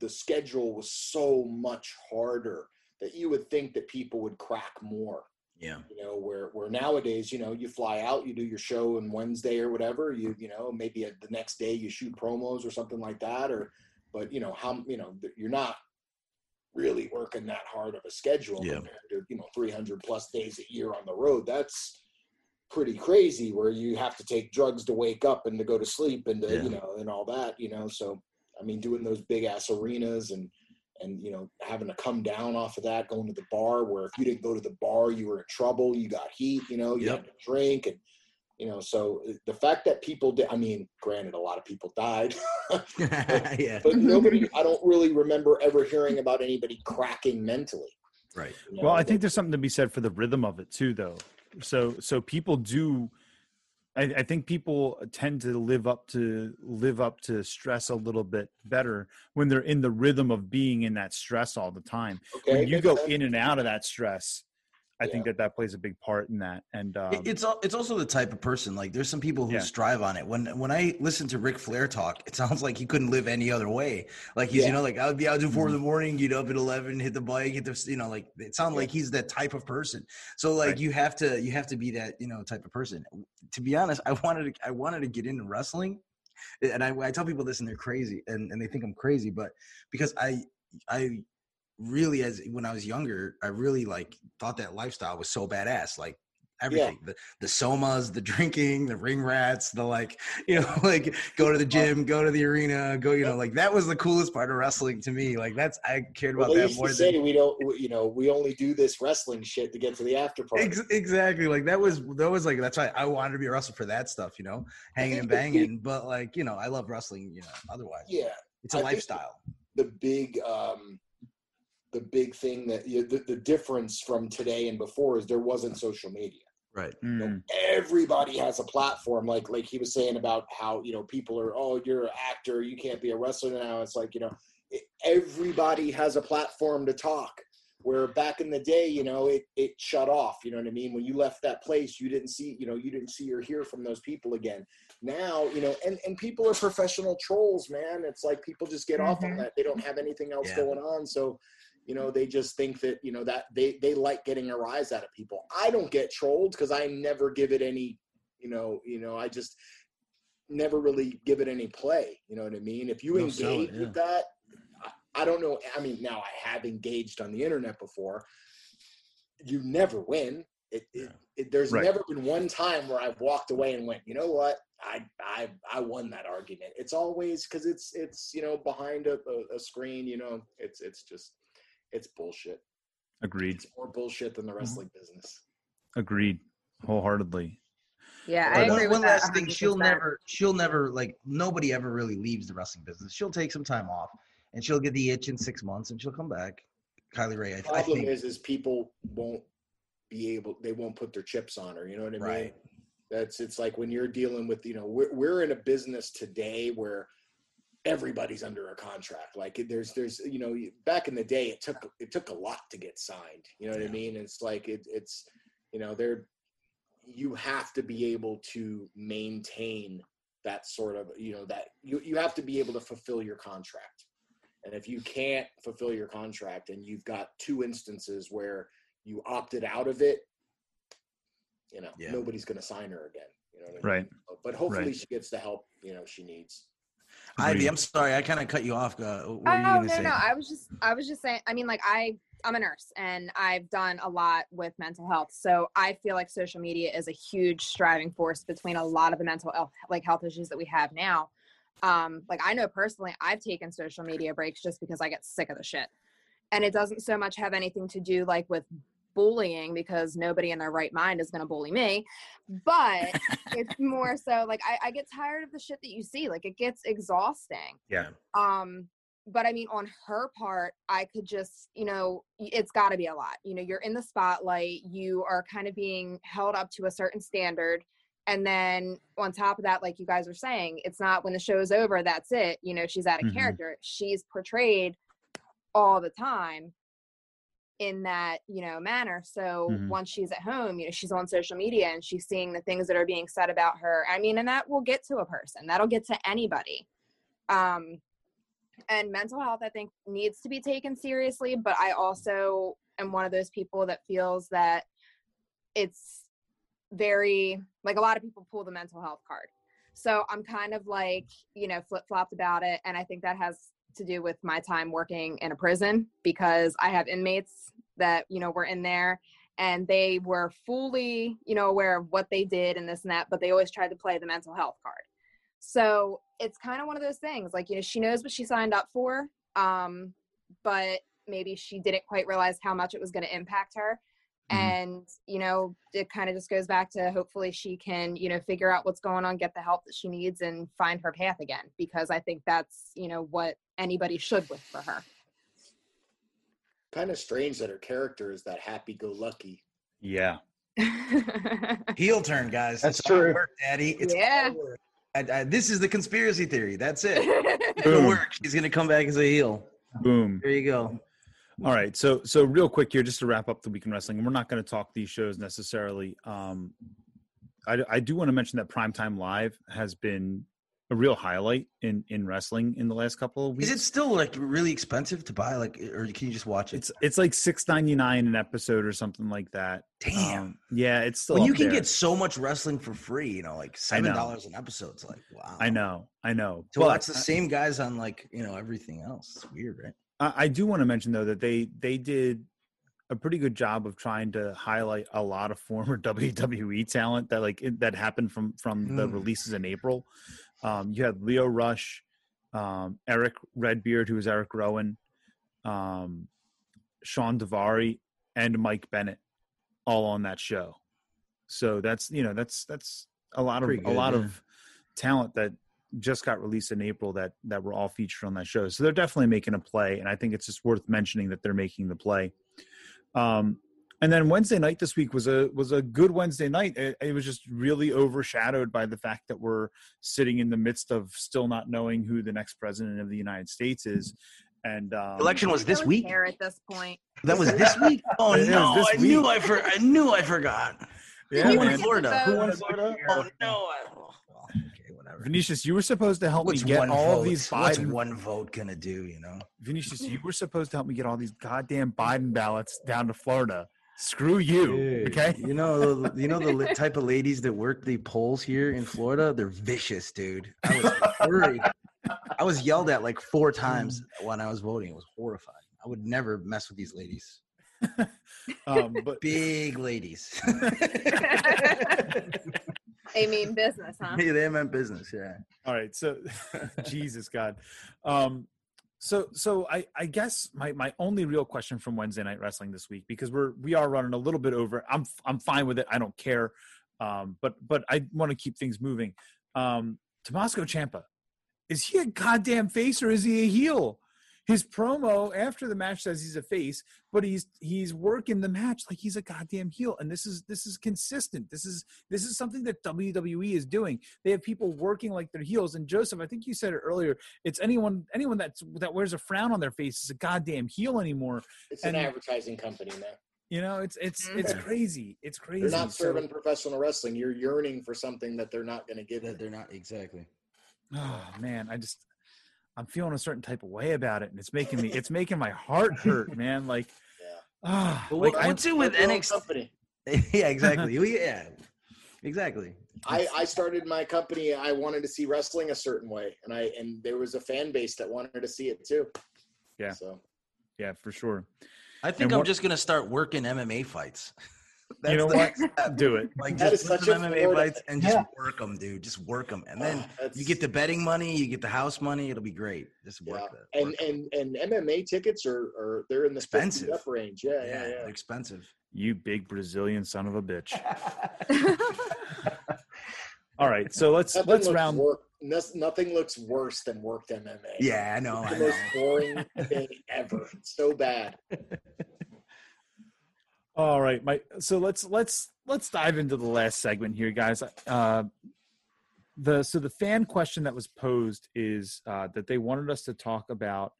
the schedule was so much harder that you would think that people would crack more. Yeah. You know, where where nowadays, you know, you fly out, you do your show on Wednesday or whatever, you you know, maybe the next day you shoot promos or something like that or but you know, how you know, you're not really working that hard of a schedule yeah. compared to, you know, 300 plus days a year on the road. That's pretty crazy where you have to take drugs to wake up and to go to sleep and to, yeah. you know, and all that, you know, so I mean, doing those big ass arenas and and you know having to come down off of that going to the bar where if you didn't go to the bar you were in trouble you got heat you know you yep. had to drink and you know so uh, the fact that people did i mean granted a lot of people died but, yeah. but nobody i don't really remember ever hearing about anybody cracking mentally right you know? well i think there's something to be said for the rhythm of it too though so so people do I, I, think people tend to live up to live up to stress a little bit better when they're in the rhythm of being in that stress all the time. Okay, when you go in and out of that stress, I yeah. think that that plays a big part in that. And um, it's it's also the type of person like there's some people who yeah. strive on it. When when I listen to Ric Flair talk, it sounds like he couldn't live any other way. Like he's yeah. you know like I would be out at 4 mm-hmm. in the morning, get up at eleven, hit the bike, hit the you know like it sounds like he's that type of person. So like right. you have to you have to be that you know type of person. To be honest, I wanted to I wanted to get into wrestling, and I, I tell people this and they're crazy and and they think I'm crazy, but because I I really as when I was younger, I really like thought that lifestyle was so badass. Like everything yeah. the the somas the drinking the ring rats the like you know like go to the gym go to the arena go you know like that was the coolest part of wrestling to me like that's i cared about well, that more than we don't you know we only do this wrestling shit to get to the after party Ex- exactly like that was that was like that's why i wanted to be a wrestler for that stuff you know hanging and banging but like you know i love wrestling you know otherwise yeah it's a I lifestyle the big um the big thing that you know, the, the difference from today and before is there wasn't social media right mm. you know, mm. everybody has a platform like like he was saying about how you know people are oh you're an actor you can't be a wrestler now it's like you know everybody has a platform to talk where back in the day you know it it shut off you know what i mean when you left that place you didn't see you know you didn't see or hear from those people again now you know and and people are professional trolls man it's like people just get mm-hmm. off on mm-hmm. that they don't have anything else yeah. going on so you know they just think that you know that they they like getting a rise out of people i don't get trolled because i never give it any you know you know i just never really give it any play you know what i mean if you no engage yeah. with that I, I don't know i mean now i have engaged on the internet before you never win it, yeah. it, it, there's right. never been one time where I've walked away and went, you know what, I I I won that argument. It's always because it's it's you know behind a, a, a, screen. You know, it's it's just it's bullshit. Agreed. It's more bullshit than the wrestling mm-hmm. business. Agreed, wholeheartedly. Yeah, I agree one, one last thing. She'll never, she'll never like nobody ever really leaves the wrestling business. She'll take some time off, and she'll get the itch in six months, and she'll come back. Kylie Rae. The problem think, is, is people won't be able, they won't put their chips on her. You know what I mean? Right. That's it's like when you're dealing with, you know, we're we're in a business today where everybody's under a contract. Like there's there's you know back in the day it took it took a lot to get signed. You know what yeah. I mean? It's like it, it's you know there you have to be able to maintain that sort of you know that you you have to be able to fulfill your contract. And if you can't fulfill your contract and you've got two instances where you opted out of it, you know, yeah. nobody's going to sign her again. You know, I mean? right? But hopefully right. she gets the help you know she needs. Ivy, I'm sorry, I kind of cut you off. Uh, what oh no, say? no, I was just, I was just saying. I mean, like I, I'm a nurse, and I've done a lot with mental health, so I feel like social media is a huge striving force between a lot of the mental health, like health issues that we have now. Um, like I know personally, I've taken social media breaks just because I get sick of the shit, and it doesn't so much have anything to do like with bullying because nobody in their right mind is going to bully me. But it's more so like I, I get tired of the shit that you see. Like it gets exhausting. Yeah. Um, but I mean, on her part, I could just, you know, it's got to be a lot. You know, you're in the spotlight, you are kind of being held up to a certain standard. And then on top of that, like you guys are saying, it's not when the show's over, that's it. You know, she's out of mm-hmm. character. She's portrayed all the time in that you know manner. So mm-hmm. once she's at home you know she's on social media and she's seeing the things that are being said about her. I mean and that will get to a person. That'll get to anybody. Um and mental health i think needs to be taken seriously but i also am one of those people that feels that it's very like a lot of people pull the mental health card. So i'm kind of like you know flip-flopped about it and i think that has to do with my time working in a prison because i have inmates that you know were in there and they were fully you know aware of what they did and this and that but they always tried to play the mental health card so it's kind of one of those things like you know she knows what she signed up for um but maybe she didn't quite realize how much it was going to impact her mm-hmm. and you know it kind of just goes back to hopefully she can you know figure out what's going on get the help that she needs and find her path again because i think that's you know what anybody should with for her kind of strange that her character is that happy-go-lucky yeah heel turn guys that's it's true work, daddy it's yeah I, I, this is the conspiracy theory. That's it. It'll work. She's gonna come back as a heel. Boom. There you go. All right. So so real quick here, just to wrap up the week in wrestling, we're not going to talk these shows necessarily. Um, I, I do want to mention that Primetime Live has been a real highlight in in wrestling in the last couple of weeks. Is it still like really expensive to buy? Like, or can you just watch it? It's it's like six ninety nine an episode or something like that. Damn. Um, yeah, it's still. When you can there. get so much wrestling for free, you know, like seven dollars an episode. It's like wow. I know, I know. To but, watch the same guys on like you know everything else. It's weird, right? I, I do want to mention though that they they did a pretty good job of trying to highlight a lot of former WWE talent that like that happened from from mm. the releases in April. Um, you had Leo Rush, um, Eric Redbeard, who was Eric Rowan, um, Shawn Daivari, and Mike Bennett, all on that show. So that's you know that's that's a lot of good, a lot yeah. of talent that just got released in April that that were all featured on that show. So they're definitely making a play, and I think it's just worth mentioning that they're making the play. Um, and then Wednesday night this week was a was a good Wednesday night. It, it, was just really overshadowed by the fact that we're sitting in the midst of still not knowing who the next president of the United States is. And um, election was this week. At this point, that was this week. Oh no! I week. knew I for I knew I forgot. Yeah, Who won Florida? Who won Florida? Oh no! okay, whatever. Vinicious, you were supposed to help what's me get all vote? these Biden. What's one vote gonna do? You know, Vinicious, you were supposed to help me get all these goddamn Biden ballots down to Florida. Screw you. Dude, okay. You know, you know the type of ladies that work the polls here in Florida. They're vicious, dude. I was worried. I was yelled at like four times when I was voting. It was horrifying. I would never mess with these ladies. um, but big ladies. they mean business, huh? Yeah, they meant business. Yeah. All right. So, Jesus God. Um, so, so I, I guess my, my only real question from Wednesday Night Wrestling this week, because we're we are running a little bit over. I'm I'm fine with it. I don't care. Um, but but I want to keep things moving. Um, Tommaso Ciampa, is he a goddamn face or is he a heel? His promo after the match says he's a face, but he's he's working the match like he's a goddamn heel. And this is this is consistent. This is this is something that WWE is doing. They have people working like they're heels. And Josef, I think you said it earlier. It's anyone anyone that's that wears a frown on their face is a goddamn heel anymore. It's and, an advertising company, man. You know, it's it's it's mm-hmm. crazy. It's crazy. They're not serving so, professional wrestling. You're yearning for something that they're not going to give. That they're not exactly. Oh man, I just I'm feeling a certain type of way about it, and it's making me it's making my heart hurt, man. Like, yeah. Ah, but what, like, what's it with NXT? Company. yeah, exactly. yeah, exactly. I, I started my company. I wanted to see wrestling a certain way, and I and there was a fan base that wanted to see it too. Yeah. So. Yeah, for sure. I think and I'm what, just gonna start working MMA fights. That's you know what? Do it. Like just put some MMA Florida. fights and just yeah. work them, dude. Just work them, and ah, then oh, you get the betting money, you get the house money. It'll be great. Just work yeah. that. And and and MMA tickets are are they're in the expensive up range. Yeah, yeah, yeah, yeah. expensive. You big Brazilian son of a bitch. All right, so let's nothing let's round. Work, nothing looks worse than worked MMA. Yeah, I know. It's the I most boring thing ever. so bad. All right, so let's let's let's dive into the last segment here, guys. Uh, the so the fan question that was posed is uh, that they wanted us to talk about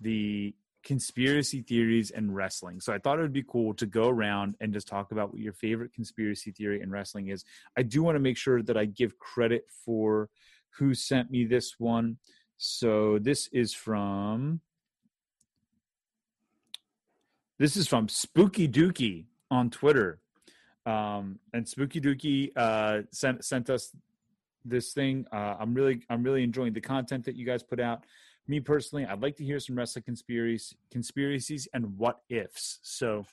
the conspiracy theories and wrestling. So I thought it would be cool to go around and just talk about what your favorite conspiracy theory in wrestling is. I do want to make sure that I give credit for who sent me this one. So this is from this is from Spooky Dookie on Twitter. Um, and Spooky Dookie uh, sent sent us this thing. Uh, I'm really I'm really enjoying the content that you guys put out. Me personally, I'd like to hear some wrestling conspiracies, conspiracies and what ifs. So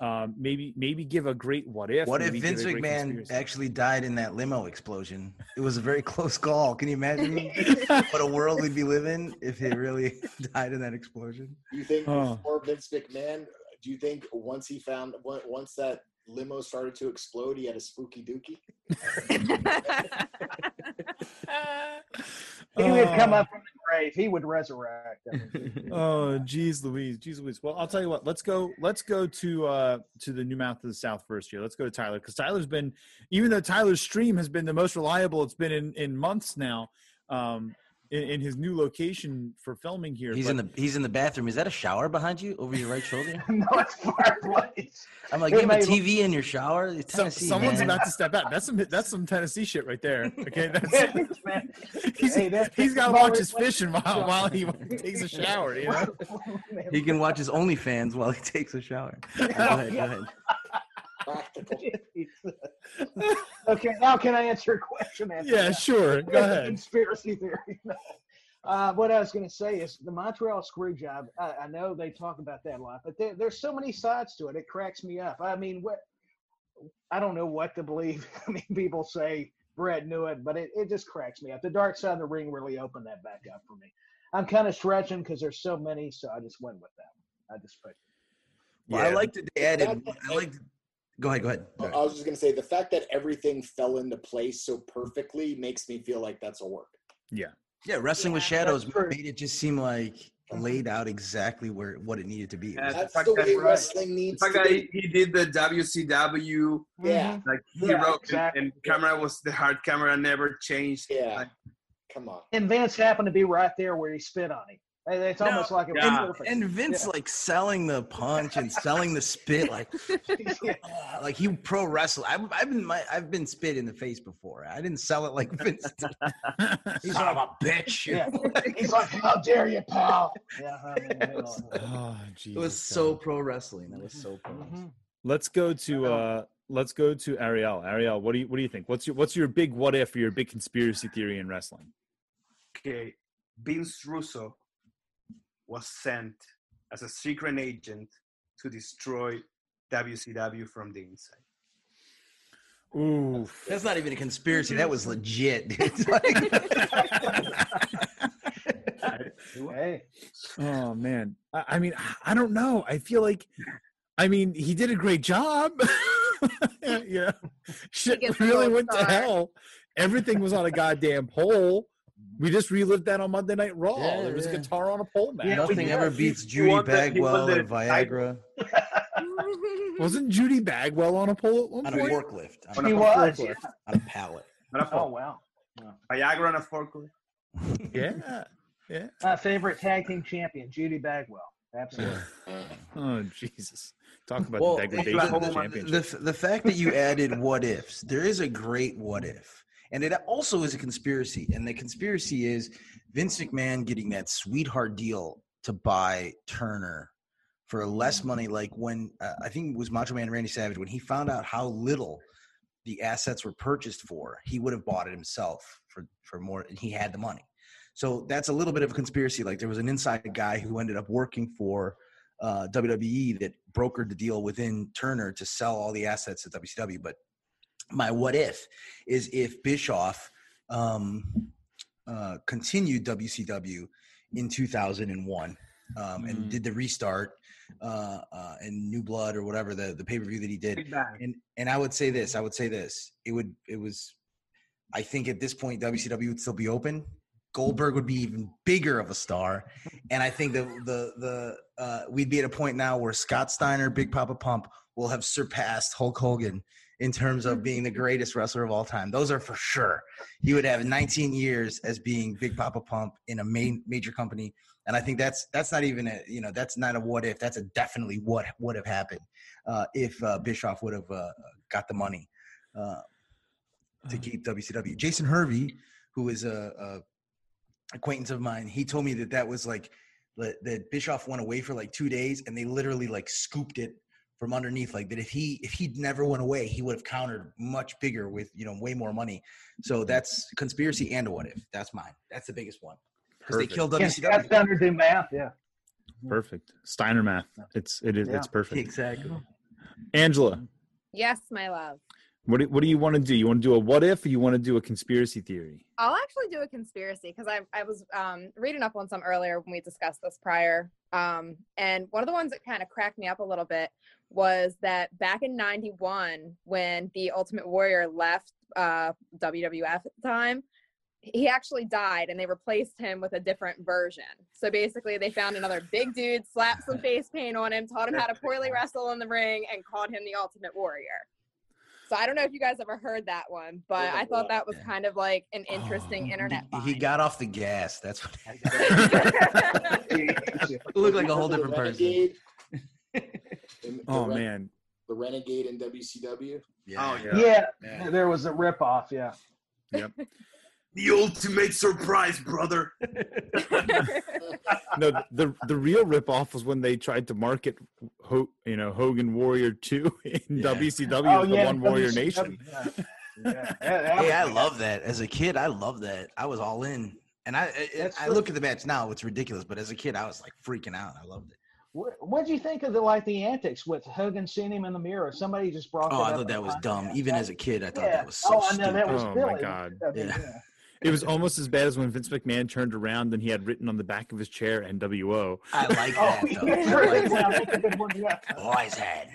um, maybe maybe give a great what if. What if Vince McMahon actually died in that limo explosion? It was a very close call. Can you imagine what a world we'd be living if he really died in that explosion? You think oh. before Vince McMahon? Do you think once he found once that limo started to explode, he had a spooky dookie. he would come up from the grave. He would resurrect. oh, geez, Louise, geez, Louise. Well, I'll tell you what. Let's go. Let's go to uh to the new mouth of the South first here. Let's go to Tyler because Tyler's been, even though Tyler's stream has been the most reliable it's been in in months now. Um, in, in, his new location for filming here. He's but, in the he's in the bathroom. Is that a shower behind you over your right shoulder? no, it's fireplace. I'm like, you have a TV in your shower. So, someone's man. about to step out. That's some that's some Tennessee shit right there. Okay, that's, he's, hey, that's, he's got to watch his fishing while while he takes a shower. You know, he can watch his OnlyFans while he takes a shower. Go ahead, go ahead. okay, now can I answer a question? yeah, sure. Go ahead. Conspiracy theory. Uh, what I was going to say is the Montreal screw job. I, I, know they talk about that a lot, but there, there's so many sides to it. It cracks me up. I mean, what I don't know what to believe. I mean, people say Brett knew it, but it, it just cracks me up. The dark side of the ring really opened that back up for me. I'm kind of stretching because there's so many, so I just went with that. I just picked. Well, yeah. I like to add. I like Go ahead. Go ahead. I was just going to say the fact that everything fell into place so perfectly makes me feel like that's a work. Yeah. Yeah. Wrestling yeah, with Shadows made it just seem like uh-huh. laid out exactly where what it needed to be. Yeah, that's the, way wrestling needs the fact that he, he, did the WCW. Yeah. Mm-hmm. Like he yeah, wrote exactly. and, and, camera was the hard camera never changed. Yeah. Like, Come on. And Vince happened to be right there where he spit on him. It's almost no, like a yeah. and, Vince yeah. like selling the punch and selling the spit like yeah. uh, like he pro wrestle. I've, I've been my, I've been spit in the face before. I didn't sell it like Vince. He's like a bitch. Yeah. He's like, how dare you, pal? Yeah. I mean, oh, it was so pro wrestling. That was so pro. Mm-hmm. Let's go to uh let's go to Ariel. Ariel, what do you what do you think? What's your what's your big what if or your big conspiracy theory in wrestling? Okay, Vince Russo was sent as a secret agent to destroy WCW from the inside. Ooh, that's not even a conspiracy. That was legit. hey. Oh man, I, I, mean, I don't know. I feel like, I mean, he did a great job. yeah, shit really went to hell. Everything was on a goddamn pole. We just relived that on Monday Night Raw. Yeah, there was yeah. a guitar on a pole match. Yeah, Nothing ever beats Judy Bagwell and Viagra. Wasn't Judy Bagwell on a pole at one on point? On a forklift. On he a was. Yeah. On a pallet. On a oh, wow. Viagra on a forklift. yeah. Yeah. My favorite tag team champion, Judy Bagwell. Absolutely. oh, Jesus. Talk about well, the degradation the, the, championship. The, the fact that you added what ifs, there is a great what if and it also is a conspiracy. And the conspiracy is Vince McMahon getting that sweetheart deal to buy Turner for less mm. money. Like when uh, I think it was Macho Man Randy Savage, when he found out how little the assets were purchased for, he would have bought it himself for, for more, and he had the money. So that's a little bit of a conspiracy. Like there was an inside guy who ended up working for uh, WWE that brokered the deal within Turner to sell all the assets at WCW, but my what if is if Bischoff um, uh, continued WCW in 2001 um, and mm. did the restart uh, uh, and New Blood or whatever the the pay per view that he did. And and I would say this, I would say this, it would it was, I think at this point WCW would still be open. Goldberg would be even bigger of a star, and I think the the the uh, we'd be at a point now where Scott Steiner, Big Papa Pump will have surpassed Hulk Hogan in terms of being the greatest wrestler of all time. Those are for sure. He would have 19 years as being Big Papa Pump in a main major company, and I think that's that's not even a you know that's not a what if. That's a definitely what would have happened uh, if uh, Bischoff would have uh, got the money uh, to keep WCW. Jason Hervey, who is a, a acquaintance of mine. He told me that that was like that, that Bischoff went away for like two days, and they literally like scooped it from underneath. Like that, if he if he'd never went away, he would have countered much bigger with you know way more money. So that's conspiracy and a what if. That's mine. That's the biggest one because they killed WCW. Yeah, that's under the math. Yeah. Perfect. Steiner math. It's it is Yeah. it's perfect. Exactly. Angela, Yes, my love. what do, what do you want to do? You want to do a what if or you want to do a conspiracy theory? I'll actually do a conspiracy because I I was um, reading up on some earlier when we discussed this prior. Um, and one of the ones that kind of cracked me up a little bit was that back in '91, when the Ultimate Warrior left uh, WWF at the time, he actually died, and they replaced him with a different version. So basically, they found another big dude, slapped some face paint on him, taught him how to poorly wrestle in the ring, and called him the Ultimate Warrior. So I don't know if you guys ever heard that one, but I thought that was kind of like an interesting internet. He find. got off the gas. That's what. It looked like a whole different person. Renegade in- the Oh Ren- man. the Renegade in WCW. Oh Yeah. yeah. There was a ripoff. Yeah. Yep. The ultimate surprise, brother. No, the the real ripoff was when they tried to market, Ho, you know, Hogan Warrior Two in Yeah. WCW as oh, the One Warrior Nation. Yeah. Yeah. That- that Hey, I love that. As a kid, I love that. I was all in. And I I, I look at the match now, it's ridiculous. But as a kid, I was like freaking out. I loved it. What What'd you think of the like the antics with Hogan seeing him in the mirror? Somebody just brought. Oh, that I up thought that was the dumb. podcast. Even as a kid, I thought Yeah. that was so oh, I know that was Oh, my. God. I mean, Yeah. yeah. It was almost as bad as when Vince McMahon turned around and he had written on the back of his chair NWO. I like Oh, that. yeah, Though. I really? like Wow, that. that's a good one, yeah. Boy's head.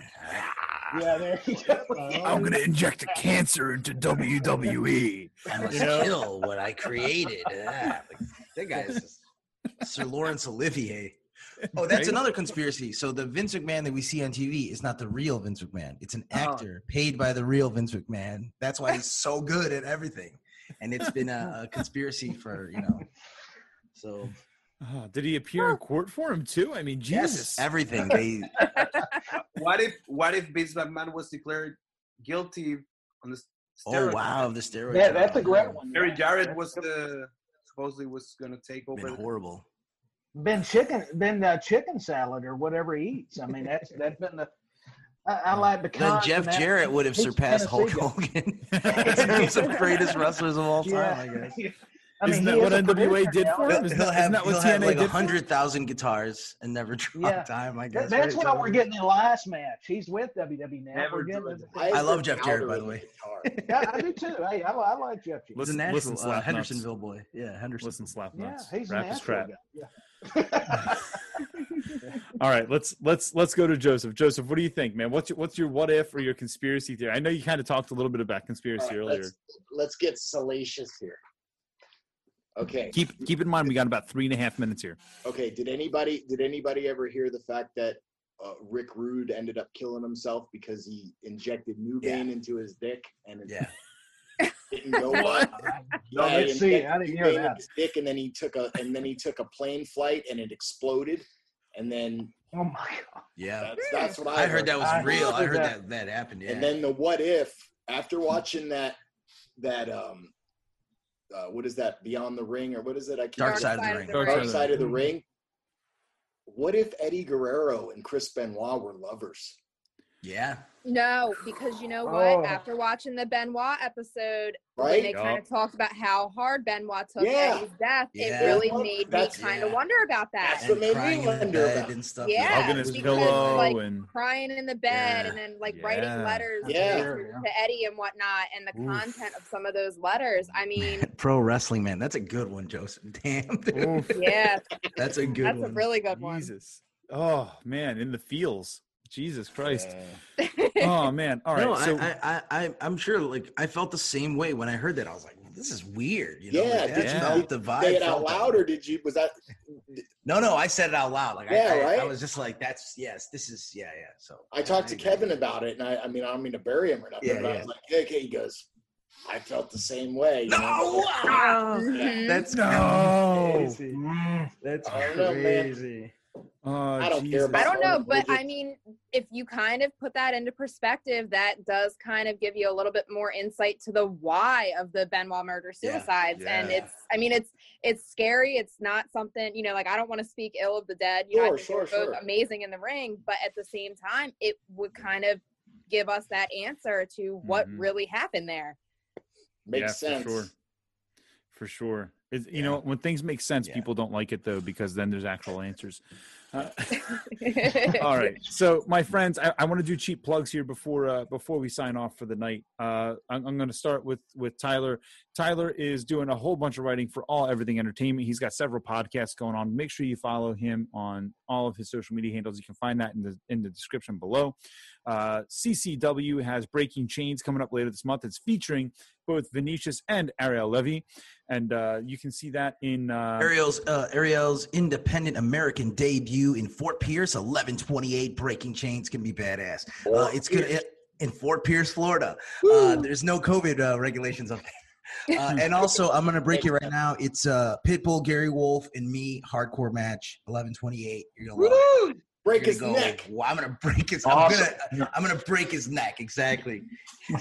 Yeah, there you go. I'm gonna inject a cancer into WWE. I must You know? kill what I created. Ah, like, that guy is Sir Lawrence Olivier. Oh, that's Right? another conspiracy. So the Vince McMahon that we see on TV is not the real Vince McMahon. It's an oh. actor paid by the real Vince McMahon. That's why he's so good at everything. And it's been a, a conspiracy for you know. So Oh, did he appear in court for him too? I mean, Jesus. yes, everything they. What if what if Vince McMahon was declared guilty on the steroids? Oh steroid? wow, the steroids. Yeah, that's a great one. Barry yeah. Jarrett was good. the supposedly was going to take over. Been horrible. Been chicken been uh, chicken salad or whatever he eats. I mean that's that's been the I, I like the Then Jeff Jarrett would have surpassed Hulk Hogan in terms of greatest wrestlers of all time. I guess. Yeah. I mean, Isn't he that is what NWA did now. for him? He'll, Isn't he'll that- have, that he'll have like a hundred thousand guitars and never drop Yeah. time. I guess. that's right, what we're getting in last match. He's with WWE now. Never We're getting doing. I love Jeff Jarrett, by the way. yeah, I do too. Hey, I, I like Jeff. Jarrett. He's a Listen- Nashville, listen, uh. Hendersonville boy. Yeah, Henderson. Listen, slap Yeah, he's a Rap is Nashville crap. Yeah. All right, let's let's let's go to Josef. Josef, what do you think, man? What's your what's your what if or your conspiracy theory? I know you kind of talked a little bit about conspiracy All right, earlier. let's, let's get salacious here. Okay. Keep keep in mind we got about three and a half minutes here. Okay. Did anybody did anybody ever hear the fact that uh, Rick Rude ended up killing himself because he injected Nubain into his dick and it Yeah. didn't go well? No, let's he see. injected I didn't hear that. his Dick, and then he took a and then he took a plane flight and it exploded, and then Oh my god. Yeah. that's that's what I, I heard that was I real. I heard heard that. that that happened. Yeah. And then the what if after watching that that um uh, what is that Beyond the Ring or what is it? I can't Dark remember. Side of the Side Ring. Dark Dark Side Side of the. Ring. What if Eddie Guerrero and Chris Benoit were lovers? Yeah. No, because you know what? Oh. After watching the Benoit episode, when Right? they kind of talked about how hard Benoit took Yeah. Eddie's death, Yeah. it really Well, made me kind of yeah. wonder about that. That's what made me crying in the wonder bed about- and stuff. Yeah, Hugging his pillow like, and crying in the bed Yeah. and then like Yeah. writing letters Yeah. to, yeah. to Eddie and whatnot, and the Oof. content of some of those letters. I mean, Pro wrestling man. That's a good one, Josef. Damn. yeah, That's a good that's one. a really good one. Jesus. Oh man, in the feels. Jesus Christ. Oh man. All right. no, so I, I, I, I'm sure. Like, I felt the same way when I heard that. I was like, "This is weird." You know, Yeah, like, did you felt the vibe. Say it out loud, or did you? Was that? No, no, I said it out loud. Like, Yeah, I, I, I was just like, "That's yes, this is yeah, yeah." So I talked to agree. Kevin about it, and I, I mean, I don't mean to bury him or nothing, Yeah, but I was like, "Yeah, okay, he goes, I felt the same way. you No, know? Mhm. that's No. crazy. That's I don't know, crazy. Oh, I don't care about I don't know, but I mean, if you kind of put that into perspective, that does kind of give you a little bit more insight to the why of the Benoit murder Yeah, suicides. And it's, I mean, it's it's scary. It's not something, you know, like I don't want to speak ill of the dead. You sure, know, I think sure, they're both sure. amazing in the ring, but at the same time, it would kind of give us that answer to what mm-hmm. really happened there. Makes yeah, sense. For sure. For sure. It's, you yeah. know, when things make sense, yeah. people don't like it though, because then there's actual answers. Uh, all right. So, my friends, I, I want to do cheap plugs here before uh, before we sign off for the night. Uh, I'm, I'm going to start with with Tyler. Tyler is doing a whole bunch of writing for All Everything Entertainment. He's got several podcasts going on. Make sure you follow him on all of his social media handles. You can find that in the in the description below. Uh, CCW has Breaking Chains coming up later this month. It's featuring both Vinicious and Ariel Levy, and uh, you can see that in uh, Ariel's uh, Ariel's independent American debut in Fort Pierce, 1128. Breaking Chains can be badass. Uh, it's good in Fort Pierce, Florida. Uh, there's no COVID uh, regulations up there. Uh, and also, I'm gonna break it right now. It's uh, Pitbull, Gary Wolfe, and me hardcore match, 1128. You're gonna love it break his go, neck. Well, I'm gonna break his. Awesome. I'm gonna. I'm gonna break his neck. Exactly.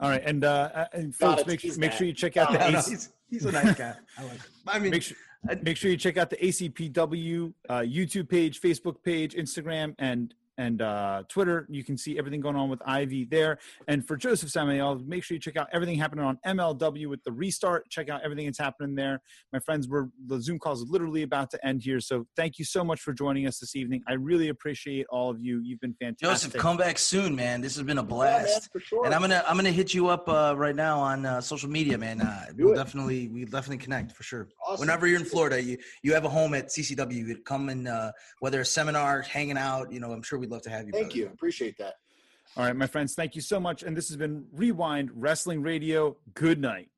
All right, and uh, and folks, make, make sure you check out the. AC- no, he's, he's, a nice guy. I like. Him. I mean, make sure. Make sure you check out the ACPW uh, YouTube page, Facebook page, Instagram, and and uh, Twitter. You can see everything going on with Ivy there. And for Josef Samael, make sure you check out everything happening on MLW with the restart. Check out everything that's happening there. My friends, we're the Zoom call is literally about to end here. So thank you so much for joining us this evening. I really appreciate all of you. You've been fantastic. Joseph, come back soon, man. This has been a blast. Yeah, man, for sure. And I'm gonna I'm gonna hit you up uh, right now on uh, social media, man. Uh, we'll definitely we definitely connect for sure. Awesome. Whenever you're in Florida, you you have a home at CCW. Come and uh, whether a seminar, hanging out, you know, I'm sure we'd love to have you. Thank brother. you. Appreciate that. All right, my friends, thank you so much. And this has been Wre-Wind Wrestling Radio. Good night.